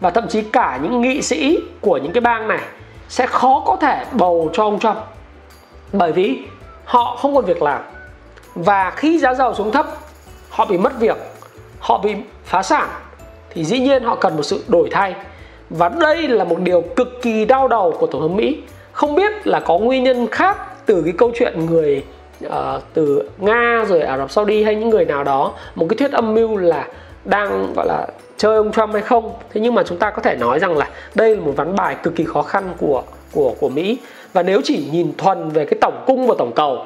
và thậm chí cả những nghị sĩ của những cái bang này sẽ khó có thể bầu cho ông Trump. Bởi vì họ không còn việc làm và khi giá dầu xuống thấp, họ bị mất việc, họ bị phá sản, thì dĩ nhiên họ cần một sự đổi thay và đây là một điều cực kỳ đau đầu của tổng thống mỹ. Không biết là có nguyên nhân khác từ cái câu chuyện người uh, từ nga rồi ả rập saudi hay những người nào đó. Một cái thuyết âm mưu là đang gọi là chơi ông Trump hay không. Thế nhưng mà chúng ta có thể nói rằng là đây là một ván bài cực kỳ khó khăn của của của Mỹ. Và nếu chỉ nhìn thuần về cái tổng cung và tổng cầu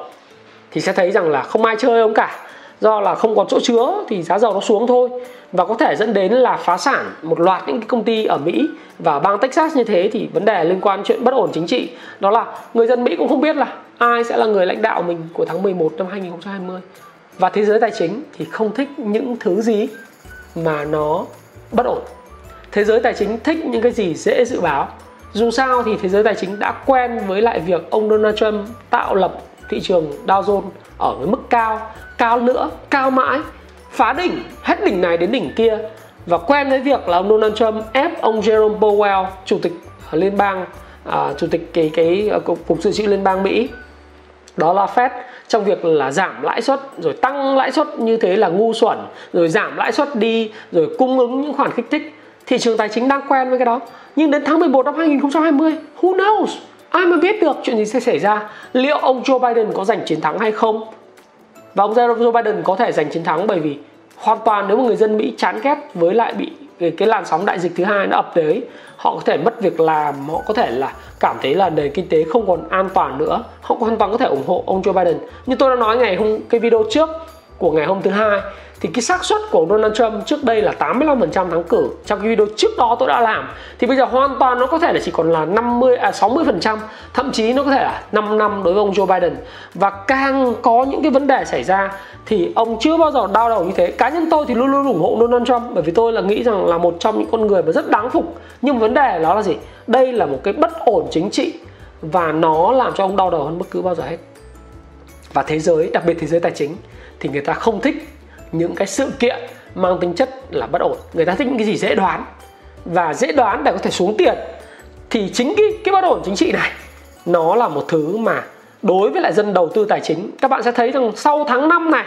thì sẽ thấy rằng là không ai chơi ông cả do là không có chỗ chứa thì giá dầu nó xuống thôi. Và có thể dẫn đến là phá sản một loạt những công ty ở Mỹ và bang Texas như thế thì vấn đề liên quan chuyện bất ổn chính trị. Đó là người dân Mỹ cũng không biết là ai sẽ là người lãnh đạo mình của tháng 11 năm 2020 và thế giới tài chính thì không thích những thứ gì mà nó bất ổn. Thế giới tài chính thích những cái gì dễ dự báo. Dù sao thì thế giới tài chính đã quen với lại việc ông Donald Trump tạo lập thị trường Dow Jones ở cái mức cao cao nữa cao mãi phá đỉnh hết đỉnh này đến đỉnh kia. Và quen với việc là ông Donald Trump ép ông Jerome Powell chủ tịch liên bang à, chủ tịch cái cái à, cục, cục dự trữ liên bang Mỹ. Đó là Fed trong việc là giảm lãi suất rồi tăng lãi suất như thế là ngu xuẩn rồi giảm lãi suất đi rồi cung ứng những khoản kích thích. Thị trường tài chính đang quen với cái đó. Nhưng đến tháng 11 năm 2020 who knows? Ai mà biết được chuyện gì sẽ xảy ra? Liệu ông Joe Biden có giành chiến thắng hay không? Và ông Joe Biden có thể giành chiến thắng bởi vì hoàn toàn nếu mà người dân Mỹ chán ghét với lại bị cái, cái làn sóng đại dịch thứ hai nó ập tới họ có thể mất việc làm họ có thể là cảm thấy là nền kinh tế không còn an toàn nữa họ hoàn toàn có thể ủng hộ ông Joe Biden. Như tôi đã nói ngày hôm cái video trước của ngày hôm thứ hai thì cái xác suất của Donald Trump trước đây là 85% thắng cử. Trong cái video trước đó tôi đã làm. Thì bây giờ hoàn toàn nó có thể là chỉ còn là 50 à 60% thậm chí nó có thể là 5 năm đối với ông Joe Biden. Và càng có những cái vấn đề xảy ra, thì ông chưa bao giờ đau đầu như thế. Cá nhân tôi thì luôn luôn ủng hộ Donald Trump, bởi vì tôi là nghĩ rằng là một trong những con người mà rất đáng phục. Nhưng vấn đề đó là gì? Đây là một cái bất ổn chính trị và nó làm cho ông đau đầu hơn bất cứ bao giờ hết. Và thế giới, đặc biệt thế giới tài chính, thì người ta không thích những cái sự kiện mang tính chất là bất ổn. Người ta thích những cái gì dễ đoán và dễ đoán để có thể xuống tiền thì chính cái cái bất ổn chính trị này nó là một thứ mà đối với lại dân đầu tư tài chính, các bạn sẽ thấy rằng sau tháng 5 này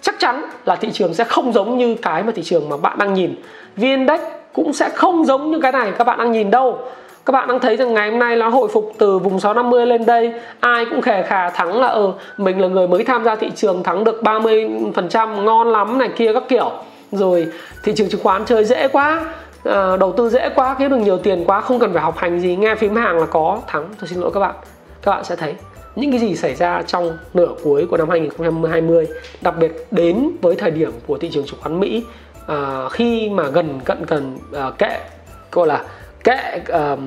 chắc chắn là thị trường sẽ không giống như cái mà thị trường mà bạn đang nhìn. VN Index cũng sẽ không giống như cái này các bạn đang nhìn đâu các bạn đang thấy rằng ngày hôm nay nó hồi phục từ vùng 650 lên đây ai cũng khè khà thắng là ờ mình là người mới tham gia thị trường thắng được 30% ngon lắm này kia các kiểu. Rồi thị trường chứng khoán chơi dễ quá à, đầu tư dễ quá kiếm được nhiều tiền quá không cần phải học hành gì nghe phím hàng là có thắng. Tôi xin lỗi các bạn. Các bạn sẽ thấy những cái gì xảy ra trong nửa cuối của năm 2020 đặc biệt đến với thời điểm của thị trường chứng khoán Mỹ à, khi mà gần cận cần à, ờ, kệ gọi là kệ uh,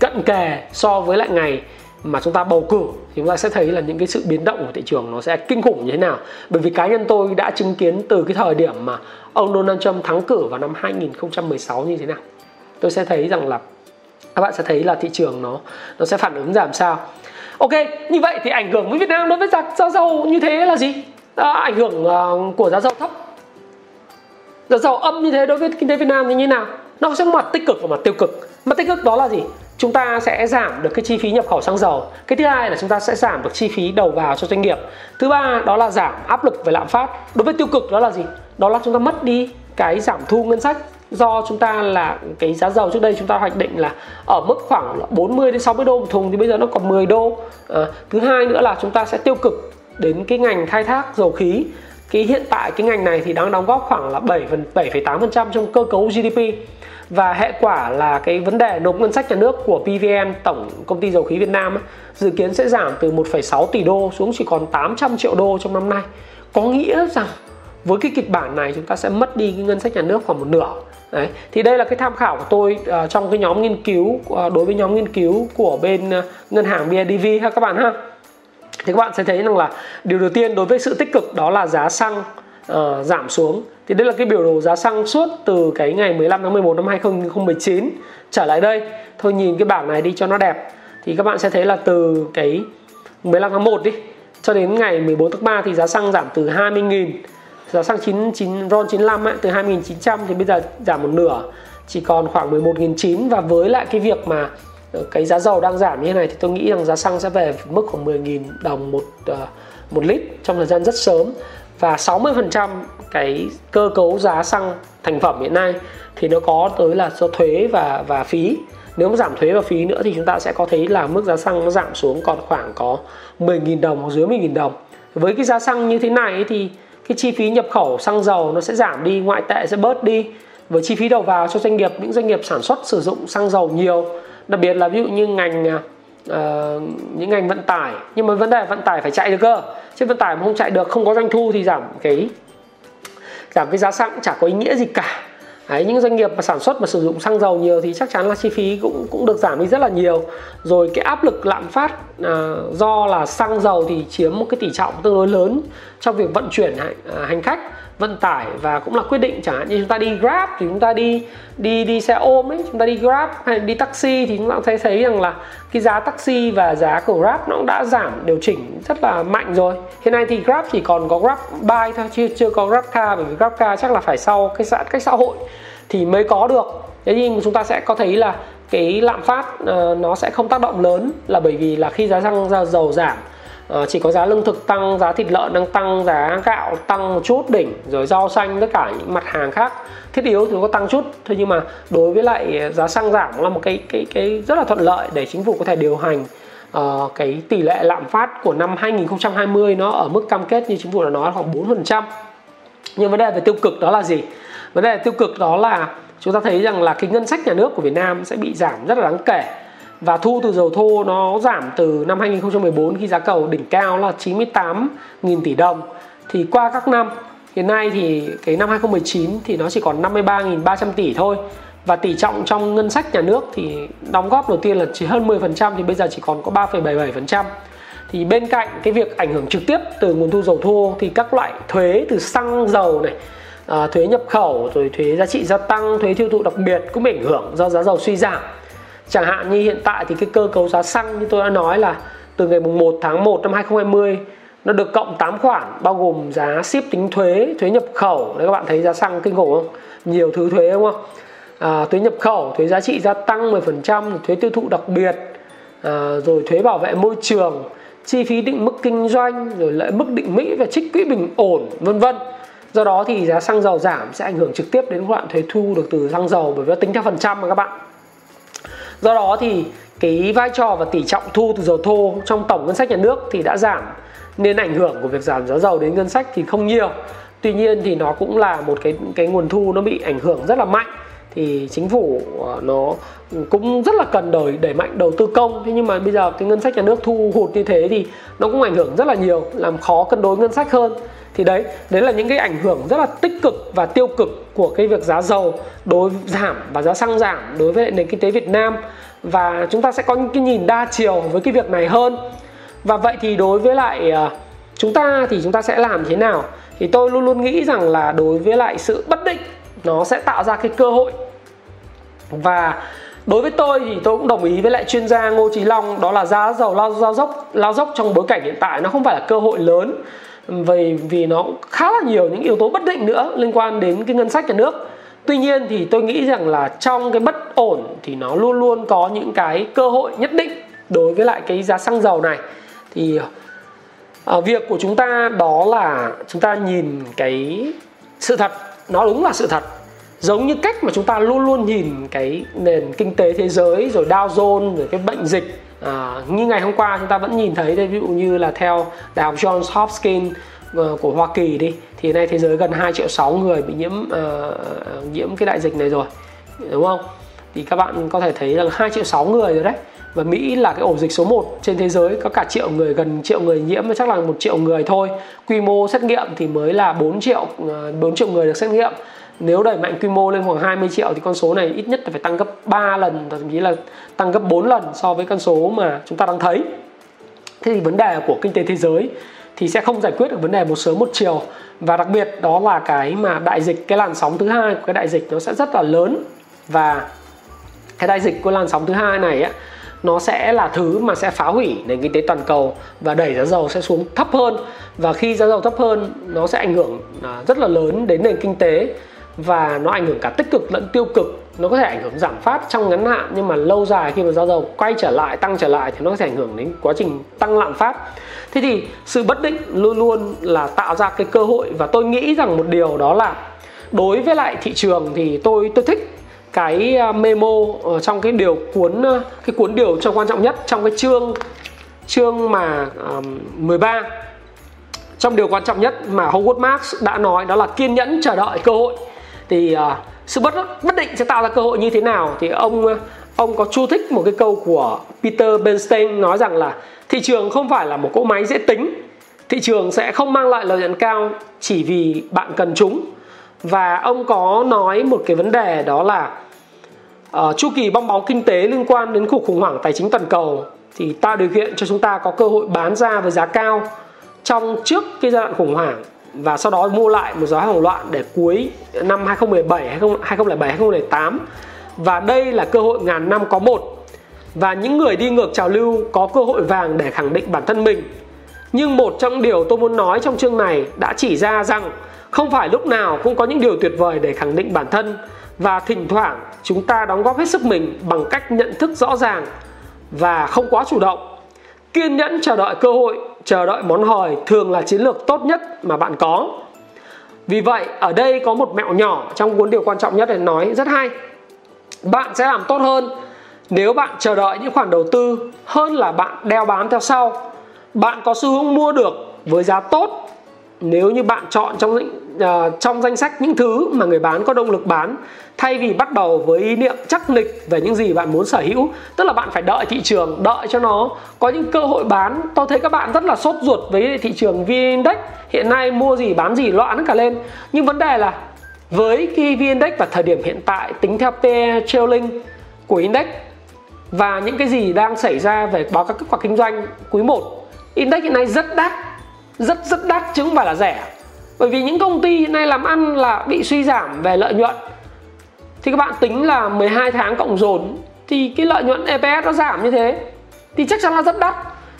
cận kề so với lại ngày mà chúng ta bầu cử thì chúng ta sẽ thấy là những cái sự biến động của thị trường nó sẽ kinh khủng như thế nào. Bởi vì cá nhân tôi đã chứng kiến từ cái thời điểm mà ông Donald Trump thắng cử vào năm 2016 như thế nào. Tôi sẽ thấy rằng là các bạn sẽ thấy là thị trường nó nó sẽ phản ứng giảm sao. Ok như vậy thì ảnh hưởng với Việt Nam đối với giá, giá dầu như thế là gì? À, ảnh hưởng uh, của giá dầu thấp. Giá dầu âm như thế đối với kinh tế Việt Nam thì như nào? Nó sẽ mặt tích cực và mặt tiêu cực mặt tích cực đó là gì? Chúng ta sẽ giảm được cái chi phí nhập khẩu xăng dầu. Cái thứ hai là chúng ta sẽ giảm được chi phí đầu vào cho doanh nghiệp. Thứ ba đó là giảm áp lực về lạm phát. Đối với tiêu cực đó là gì? Đó là chúng ta mất đi cái giảm thu ngân sách do chúng ta là cái giá dầu trước đây chúng ta hoạch định là ở mức khoảng 40 đến 60 đô một thùng thì bây giờ nó còn 10 đô. À, thứ hai nữa là chúng ta sẽ tiêu cực đến cái ngành khai thác dầu khí cái hiện tại cái ngành này thì đang đóng góp khoảng là 7 phần 7,8% trong cơ cấu GDP và hệ quả là cái vấn đề nộp ngân sách nhà nước của PVN tổng công ty dầu khí Việt Nam dự kiến sẽ giảm từ 1,6 tỷ đô xuống chỉ còn 800 triệu đô trong năm nay. Có nghĩa rằng với cái kịch bản này chúng ta sẽ mất đi cái ngân sách nhà nước khoảng một nửa. Đấy. thì đây là cái tham khảo của tôi uh, trong cái nhóm nghiên cứu uh, đối với nhóm nghiên cứu của bên uh, ngân hàng BIDV ha các bạn ha thì các bạn sẽ thấy rằng là điều đầu tiên đối với sự tích cực đó là giá xăng uh, giảm xuống. Thì đây là cái biểu đồ giá xăng suốt từ cái ngày 15 tháng 11 năm 2019 trở lại đây. Thôi nhìn cái bảng này đi cho nó đẹp. Thì các bạn sẽ thấy là từ cái 15 tháng 1 đi cho đến ngày 14 tháng 3 thì giá xăng giảm từ 20.000 giá xăng 99 RON 95 ấy, từ 2.900 thì bây giờ giảm một nửa chỉ còn khoảng 11.900 và với lại cái việc mà cái giá dầu đang giảm như thế này thì tôi nghĩ rằng giá xăng sẽ về mức khoảng 10.000 đồng một uh, một lít trong thời gian rất sớm. Và 60% cái cơ cấu giá xăng thành phẩm hiện nay thì nó có tới là do thuế và và phí. Nếu mà giảm thuế và phí nữa thì chúng ta sẽ có thấy là mức giá xăng nó giảm xuống còn khoảng có 10.000 đồng hoặc dưới 10.000 đồng. Với cái giá xăng như thế này thì cái chi phí nhập khẩu xăng dầu nó sẽ giảm đi ngoại tệ sẽ bớt đi. Với chi phí đầu vào cho doanh nghiệp những doanh nghiệp sản xuất sử dụng xăng dầu nhiều đặc biệt là ví dụ như ngành uh, những ngành vận tải. Nhưng mà vấn đề vận tải phải chạy được cơ. Chứ vận tải mà không chạy được không có doanh thu thì giảm cái giảm cái giá xăng chả có ý nghĩa gì cả. Đấy, những doanh nghiệp mà sản xuất mà sử dụng xăng dầu nhiều thì chắc chắn là chi phí cũng cũng được giảm đi rất là nhiều. Rồi cái áp lực lạm phát à, do là xăng dầu thì chiếm một cái tỷ trọng tương đối lớn trong việc vận chuyển hành, à, hành khách vận tải và cũng là quyết định chẳng hạn như chúng ta đi grab thì chúng ta đi đi đi xe ôm ấy chúng ta đi grab hay đi taxi thì chúng ta thấy thấy rằng là cái giá taxi và giá của grab nó cũng đã giảm điều chỉnh rất là mạnh rồi. Hiện nay thì grab chỉ còn có grab buy thôi chưa chưa có grab car bởi vì grab car chắc là phải sau cái giãn cách xã hội thì mới có được. Thế nhưng chúng ta sẽ có thấy là cái lạm phát uh, nó sẽ không tác động lớn là bởi vì là khi giá xăng dầu giảm Ờ, chỉ có giá lương thực tăng giá thịt lợn đang tăng giá gạo tăng một chút đỉnh rồi rau xanh tất cả những mặt hàng khác. Thiết yếu thì nó có tăng chút thôi nhưng mà đối với lại giá xăng giảm là một cái cái cái rất là thuận lợi để chính phủ có thể điều hành uh, cái tỷ lệ lạm phát của năm 2020 nó ở mức cam kết như chính phủ đã nói khoảng 4% nhưng vấn đề về tiêu cực đó là gì? Vấn đề tiêu cực đó là chúng ta thấy rằng là cái ngân sách nhà nước của Việt Nam sẽ bị giảm rất là đáng kể và thu từ dầu thô nó giảm từ năm 2014 khi giá cầu đỉnh cao là 98.000 tỷ đồng. Thì qua các năm hiện nay thì cái năm 2019 thì nó chỉ còn 53.300 tỷ thôi. Và tỷ trọng trong ngân sách nhà nước thì đóng góp đầu tiên là chỉ hơn 10% thì bây giờ chỉ còn có 3,77% thì bên cạnh cái việc ảnh hưởng trực tiếp từ nguồn thu dầu thô thì các loại thuế từ xăng dầu này à, thuế nhập khẩu rồi thuế giá trị gia tăng thuế tiêu thụ đặc biệt cũng bị ảnh hưởng do giá dầu suy giảm chẳng hạn như hiện tại thì cái cơ cấu giá xăng như tôi đã nói là từ ngày mùng 1 tháng 1 năm 2020 nó được cộng 8 khoản bao gồm giá ship tính thuế, thuế nhập khẩu. Đấy các bạn thấy giá xăng kinh khủng không? Nhiều thứ thuế đúng không? À, thuế nhập khẩu, thuế giá trị gia tăng 10%, thuế tiêu thụ đặc biệt, à, rồi thuế bảo vệ môi trường, chi phí định mức kinh doanh, rồi lợi mức định Mỹ và trích quỹ bình ổn, vân vân do đó thì giá xăng dầu giảm sẽ ảnh hưởng trực tiếp đến khoản thuế thu được từ xăng dầu bởi vì nó tính theo phần trăm mà các bạn do đó thì cái vai trò và tỷ trọng thu từ dầu thô trong tổng ngân sách nhà nước thì đã giảm, nên ảnh hưởng của việc giảm giá dầu đến ngân sách thì không nhiều. Tuy nhiên thì nó cũng là một cái cái nguồn thu nó bị ảnh hưởng rất là mạnh. Thì chính phủ ờ, nó cũng rất là cần đẩy đẩy mạnh đầu tư công. Thế nhưng mà bây giờ cái ngân sách nhà nước thu hụt như thế thì nó cũng ảnh hưởng rất là nhiều, làm khó cân đối ngân sách hơn thì đấy đấy là những cái ảnh hưởng rất là tích cực và tiêu cực của cái việc giá dầu đối giảm và giá xăng giảm đối với nền kinh tế Việt Nam. Và chúng ta sẽ có những cái nhìn đa chiều với cái việc này hơn. Và vậy thì đối với lại à, chúng ta thì chúng ta sẽ làm thế nào? Thì tôi luôn luôn nghĩ rằng là đối với lại sự bất định nó sẽ tạo ra cái cơ hội. Và đối với tôi thì tôi cũng đồng ý với lại chuyên gia Ngô Trí Long đó là giá dầu lao, lao dốc lao dốc trong bối cảnh hiện tại nó không phải là cơ hội lớn vì vì nó khá là nhiều những yếu tố bất định nữa liên quan đến cái ngân sách nhà nước. Tuy nhiên thì tôi nghĩ rằng là trong cái bất ổn thì nó luôn luôn có những cái cơ hội nhất định đối với lại cái giá xăng dầu này. Thì à, việc của chúng ta đó là chúng ta nhìn cái sự thật nó đúng là sự thật. Giống như cách mà chúng ta luôn luôn nhìn cái nền kinh tế thế giới rồi Dow Jones rồi cái bệnh dịch à, như ngày hôm qua chúng ta vẫn nhìn thấy đây ví dụ như là theo đại học Johns Hopkins ờ, của Hoa Kỳ đi thì nay thế giới gần 2 triệu 6 người bị nhiễm uh, nhiễm cái đại dịch này rồi đúng không? Thì các bạn có thể thấy là 2 triệu 6 người rồi đấy và Mỹ là cái ổ dịch số 1 trên thế giới có cả triệu người gần triệu người nhiễm chắc là một triệu người thôi. Quy mô xét nghiệm thì mới là 4 triệu 4 triệu người được xét nghiệm nếu đẩy mạnh quy mô lên khoảng 20 triệu thì con số này ít nhất là phải tăng gấp 3 lần thậm chí là tăng gấp 4 lần so với con số mà chúng ta đang thấy. Thế thì vấn đề của kinh tế thế giới thì sẽ không giải quyết được vấn đề một sớm một chiều. Và đặc biệt đó là cái mà đại dịch, cái làn sóng thứ hai của cái đại dịch nó sẽ rất là lớn. Và cái đại dịch của làn sóng thứ hai này á, nó sẽ là thứ mà sẽ phá hủy nền kinh tế toàn cầu và đẩy giá dầu sẽ xuống thấp hơn. Và khi giá dầu thấp hơn, nó sẽ ảnh hưởng à, rất là lớn đến nền kinh tế và nó ảnh hưởng cả tích cực lẫn tiêu cực. Nó có thể ảnh hưởng giảm phát trong ngắn hạn nhưng mà lâu dài khi mà giá dầu quay trở lại tăng trở lại thì nó có thể ảnh hưởng đến quá trình tăng lạm phát. Thế thì sự bất định luôn luôn là tạo ra cái cơ hội và tôi nghĩ rằng một điều đó là đối với lại thị trường thì tôi tôi thích cái à, memo ở trong cái điều cuốn à, cái cuốn điều cho quan trọng nhất trong cái chương chương mà à, um, 13 trong điều quan trọng nhất mà Howard Marks đã nói đó là kiên nhẫn chờ đợi cơ hội thì uh, sự bất bất định sẽ tạo ra cơ hội như thế nào? Thì ông à, ông có chú thích một cái câu của Peter Bernstein nói rằng là thị trường không phải là một cỗ máy dễ tính. Thị trường sẽ không mang lại lợi nhuận cao chỉ vì bạn cần chúng. Và ông có nói một cái vấn đề đó là uh, chu kỳ bong bóng kinh tế liên quan đến cuộc khủng hoảng tài chính toàn cầu. Thì tạo điều kiện cho chúng ta có cơ hội bán ra với giá cao trong trước cái giai đoạn khủng hoảng và sau đó mua lại một giá hàng loạn để cuối năm 2017 2007 2008 và đây là cơ hội ngàn năm có một. Và những người đi ngược trào lưu có cơ hội vàng để khẳng định bản thân mình. Nhưng một trong điều tôi muốn nói trong chương này đã chỉ ra rằng không phải lúc nào cũng có những điều tuyệt vời để khẳng định bản thân. Và thỉnh thoảng chúng ta đóng góp hết sức mình bằng cách nhận thức rõ ràng và không quá chủ động. Kiên nhẫn chờ đợi cơ hội chờ đợi món hời thường là chiến lược tốt nhất mà bạn có. Vì vậy, ở đây có một mẹo nhỏ trong cuốn điều quan trọng nhất để nói rất hay. Bạn sẽ làm tốt hơn nếu bạn chờ đợi những khoản đầu tư hơn là bạn đeo bám theo sau. Bạn có xu hướng mua được với giá tốt nếu như bạn chọn trong uh, trong danh sách những thứ mà người bán có động lực bán thay vì bắt đầu với ý niệm chắc nịch về những gì bạn muốn sở hữu tức là bạn phải đợi thị trường đợi cho nó có những cơ hội bán. Tôi thấy các bạn rất là sốt ruột với thị trường vn index hiện nay mua gì bán gì loạn cả lên. Nhưng vấn đề là với cái vn index và thời điểm hiện tại tính theo PE trailing của index và những cái gì đang xảy ra về báo các kết quả kinh doanh quý 1 index hiện nay rất đắt rất rất đắt chứ không phải là rẻ bởi vì những công ty hiện nay làm ăn là bị suy giảm về lợi nhuận. Thì các bạn tính là 12 tháng cộng dồn, thì cái lợi nhuận EPS nó giảm như thế. Thì chắc chắn là rất đắt.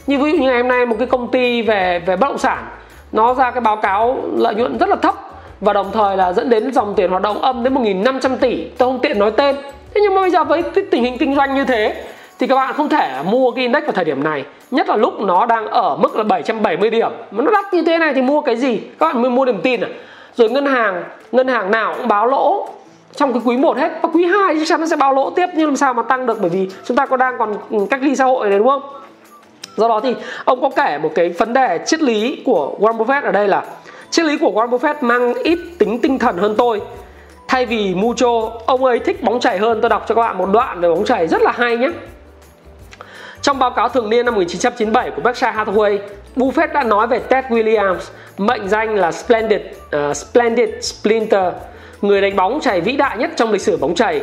Như ví dụ như ngày hôm nay một cái công ty về về bất động sản, nó ra cái báo cáo lợi nhuận rất là thấp và đồng thời là dẫn đến dòng tiền hoạt động âm đến 1.500 tỷ. Tôi không tiện nói tên. Thế nhưng mà bây giờ với cái tình hình kinh doanh như thế thì các bạn không thể mua cái index vào thời điểm này, nhất là lúc nó đang ở mức là 770 điểm. Mà nó đắt như thế này thì mua cái gì? Các bạn mới mua niềm tin à? Rồi ngân hàng ngân hàng nào cũng báo lỗ trong cái quý 1 hết. Và quý 2 chắc chắn nó sẽ báo lỗ tiếp, nhưng làm sao mà tăng được? Bởi vì chúng ta có đang còn ừ, cách ly xã hội này, đúng không? Do đó thì ông có kể một cái vấn đề triết lý của Warren Buffett ở đây là, triết lý của Warren Buffett mang ít tính tinh thần hơn tôi. Thay vì Mucho, ông ấy thích bóng chảy hơn. Tôi đọc cho các bạn một đoạn về bóng chảy rất là hay nhé trong báo cáo thường niên năm 1997 của Berkshire Hathaway, Buffett đã nói về Ted Williams, mệnh danh là Splendid, uh, Splendid Splinter, người đánh bóng chày vĩ đại nhất trong lịch sử bóng chày.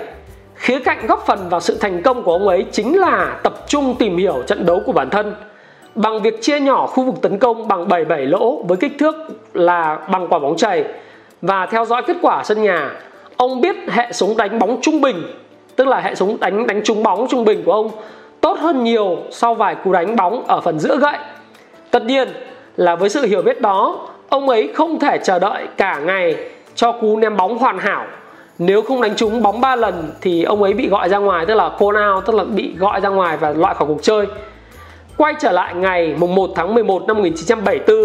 Khía cạnh góp phần vào sự thành công của ông ấy chính là tập trung tìm hiểu trận đấu của bản thân bằng việc chia nhỏ khu vực tấn công bằng 77 lỗ với kích thước là bằng quả bóng chày và theo dõi kết quả sân nhà. Ông biết hệ số đánh bóng trung bình, tức là hệ số đánh đánh trúng bóng trung bình của ông tốt hơn nhiều sau vài cú đánh bóng ở phần giữa gậy. Tất nhiên là với sự hiểu biết đó, ông ấy không thể chờ đợi cả ngày cho cú ném bóng hoàn hảo. Nếu không đánh trúng bóng 3 lần thì ông ấy bị gọi ra ngoài tức là call out tức là bị gọi ra ngoài và loại khỏi cuộc chơi. Quay trở lại ngày mùng 1 tháng 11 năm 1974,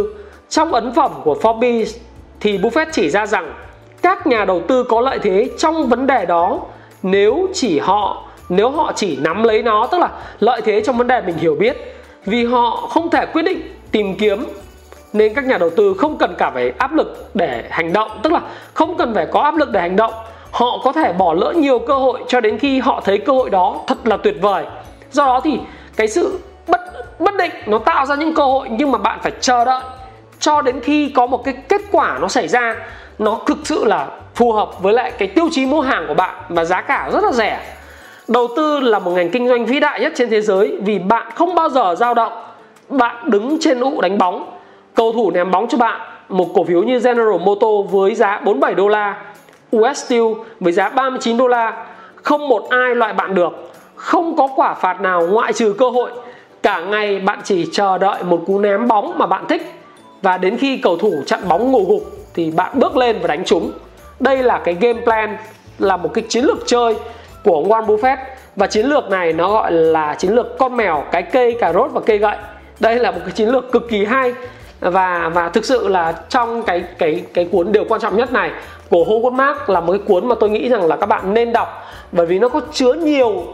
trong ấn phẩm của Forbes thì Buffett chỉ ra rằng các nhà đầu tư có lợi thế trong vấn đề đó nếu chỉ họ nếu họ chỉ nắm lấy nó, tức là lợi thế trong vấn đề mình hiểu biết, vì họ không thể quyết định tìm kiếm, nên các nhà đầu tư không cần cả phải áp lực để hành động. Tức là không cần phải có áp lực để hành động. Họ có thể bỏ lỡ nhiều cơ hội cho đến khi họ thấy cơ hội đó thật là tuyệt vời. Do đó thì cái sự bất bất định nó tạo ra những cơ hội nhưng mà bạn phải chờ đợi cho đến khi có một cái kết quả nó xảy ra, nó thực sự là phù hợp với lại cái tiêu chí mua hàng của bạn và giá cả rất là rẻ. Đầu tư là một ngành kinh doanh vĩ đại nhất trên thế giới vì bạn không bao giờ dao động. Bạn đứng trên ụ đánh bóng, cầu thủ ném bóng cho bạn một cổ phiếu như General Motors với giá 47 đô la, US Steel với giá 39 đô la, không một ai loại bạn được, không có quả phạt nào ngoại trừ cơ hội. Cả ngày bạn chỉ chờ đợi một cú ném bóng mà bạn thích và đến khi cầu thủ chặn bóng ngủ gục thì bạn bước lên và đánh chúng. Đây là cái game plan, là một cái chiến lược chơi của Warren Buffett. Và chiến lược này nó gọi là chiến lược con mèo, cái cây cà rốt và cây gậy. Đây là một cái chiến lược cực kỳ hay. Và và thực sự là trong cái cái cái cuốn điều quan trọng nhất này của Howard Mark là một cái cuốn mà tôi nghĩ rằng là các bạn nên đọc. Bởi vì nó có chứa nhiều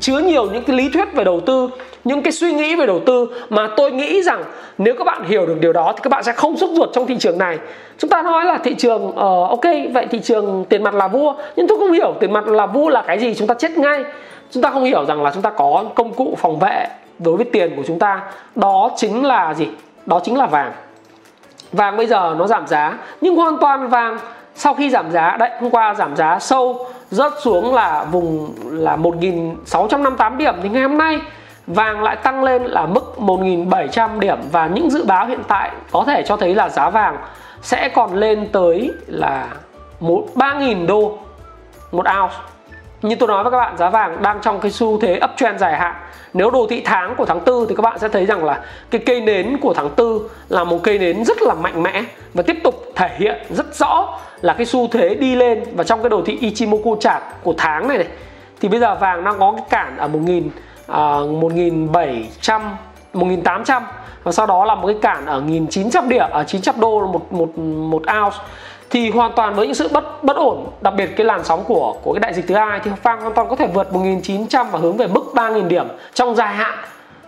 chứa nhiều những cái lý thuyết về đầu tư những cái suy nghĩ về đầu tư mà tôi nghĩ rằng nếu các bạn hiểu được điều đó thì các bạn sẽ không sốt ruột trong thị trường này. Chúng ta nói là thị trường uh, ok vậy thị trường tiền mặt là vua nhưng tôi không hiểu tiền mặt là vua là cái gì chúng ta chết ngay. Chúng ta không hiểu rằng là chúng ta có công cụ phòng vệ đối với tiền của chúng ta đó chính là gì? Đó chính là vàng. Vàng bây giờ nó giảm giá nhưng hoàn toàn vàng sau khi giảm giá đấy hôm qua giảm giá sâu rớt xuống là vùng là 1658 điểm. Thì ngày hôm nay, vàng lại tăng lên là mức 1.700 điểm. Và những dự báo hiện tại có thể cho thấy là giá vàng sẽ còn lên tới là 3.000 đô một ounce. Như tôi nói với các bạn, giá vàng đang trong cái xu thế uptrend dài hạn nếu đồ thị tháng của tháng 4 thì các bạn sẽ thấy rằng là cái cây nến của tháng 4 là một cây nến rất là mạnh mẽ và tiếp tục thể hiện rất rõ là cái xu thế đi lên. Và trong cái đồ thị Ichimoku chart của tháng này này thì bây giờ vàng đang có cái cản ở 1000 uh, 1700 1800 và sau đó là một cái cản ở 1900 điểm à, ở 900 đô một một một ounce thì hoàn toàn với những sự bất bất ổn, đặc biệt cái làn sóng của của cái đại dịch thứ hai thì Fang hoàn toàn có thể vượt 1900 và hướng về mức 3000 điểm trong dài hạn.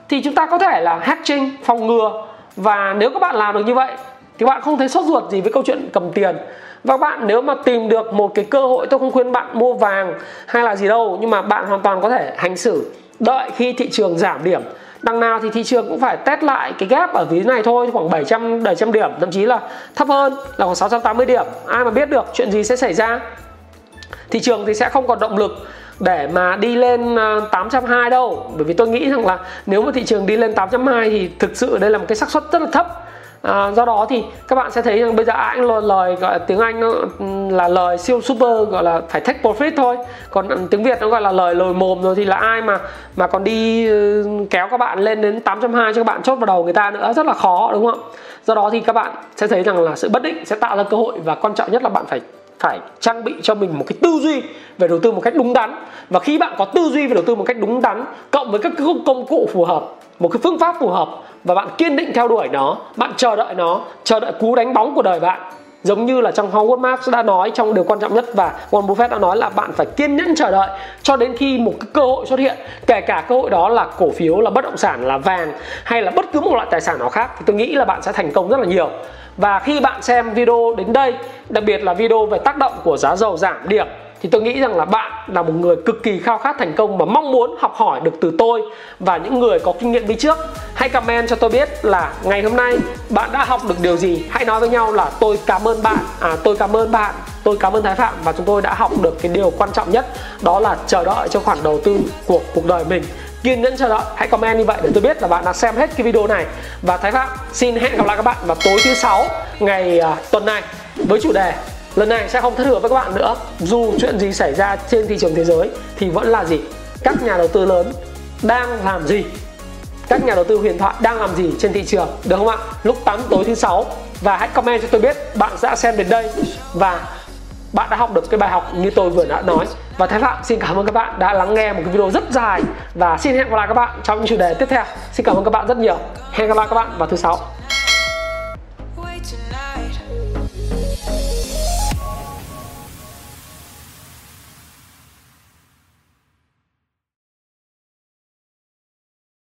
Thì chúng ta có thể là hedging phòng ngừa. Và nếu các bạn làm được như vậy, thì bạn không thấy sốt ruột gì với câu chuyện cầm tiền. Và bạn nếu mà tìm được một cái cơ hội, tôi không khuyên bạn mua vàng hay là gì đâu, nhưng mà bạn hoàn toàn có thể hành xử. Đợi khi thị trường giảm điểm đằng nào thì thị trường cũng phải test lại cái gap ở ví này thôi, khoảng 700 700 điểm, thậm chí là thấp hơn, là khoảng 680 điểm. Ai mà biết được chuyện gì sẽ xảy ra? Thị trường thì sẽ không còn động lực để mà đi lên ờ, 820 đâu. Bởi vì tôi nghĩ rằng là nếu mà thị trường đi lên 820 thì thực sự đây là một cái xác suất rất là thấp à, do đó thì các bạn sẽ thấy rằng bây giờ ai cũng lời gọi là tiếng anh nó ừ, là lời siêu super gọi là phải take profit thôi. Còn ừ, tiếng việt nó gọi là lời lồi mồm rồi thì là ai mà mà còn đi ừ, kéo các bạn lên đến 820 cho các bạn chốt vào đầu người ta nữa rất là khó đúng không do đó thì các bạn sẽ thấy rằng là sự bất định sẽ tạo ra cơ hội và quan trọng nhất là bạn phải phải trang bị cho mình một cái tư duy về đầu tư một cách đúng đắn. Và khi bạn có tư duy về đầu tư một cách đúng đắn, cộng với các công cụ phù hợp, một cái phương pháp phù hợp và bạn kiên định theo đuổi nó, bạn chờ đợi nó, chờ đợi cú đánh bóng của đời bạn. Giống như là trong Howard Marks đã nói, trong điều quan trọng nhất và Warren Buffett đã nói là bạn phải kiên nhẫn chờ đợi cho đến khi một cái cơ hội xuất hiện. Kể cả cơ hội đó là cổ phiếu, là bất động sản, là vàng, hay là bất cứ một loại tài sản nào khác, thì tôi nghĩ là bạn sẽ thành công rất là nhiều và khi bạn xem video đến đây, đặc biệt là video về tác động của giá dầu giảm điểm, thì tôi nghĩ rằng là bạn là một người cực kỳ khao khát thành công mà mong muốn học hỏi được từ tôi và những người có kinh nghiệm đi trước. Hãy comment cho tôi biết là ngày hôm nay bạn đã học được điều gì. Hãy nói với nhau là tôi cảm ơn bạn à tôi cảm ơn bạn, tôi cảm ơn thái phạm và chúng tôi đã học được cái điều quan trọng nhất, đó là chờ đợi cho khoản đầu tư của cuộc đời mình kiên nhẫn chờ đợi hãy comment như vậy để tôi biết là bạn đã xem hết cái video này. Và thái phạm xin hẹn gặp lại các bạn vào tối thứ sáu ngày uh, tuần này với chủ đề lần này sẽ không thất hứa với các bạn nữa. Dù chuyện gì xảy ra trên thị trường thế giới thì vẫn là gì? Các nhà đầu tư lớn đang làm gì? Các nhà đầu tư huyền thoại đang làm gì trên thị trường được không ạ? Lúc 8 tối thứ sáu. Và hãy comment cho tôi biết bạn đã xem đến đây. Và bạn đã học được cái bài học như tôi vừa đã nói. Và Thái Phạm, xin cảm ơn các bạn đã lắng nghe một cái video rất dài. Và xin hẹn gặp lại các bạn trong những chủ đề tiếp theo. Xin cảm ơn các bạn rất nhiều. Hẹn gặp lại các bạn vào thứ sáu.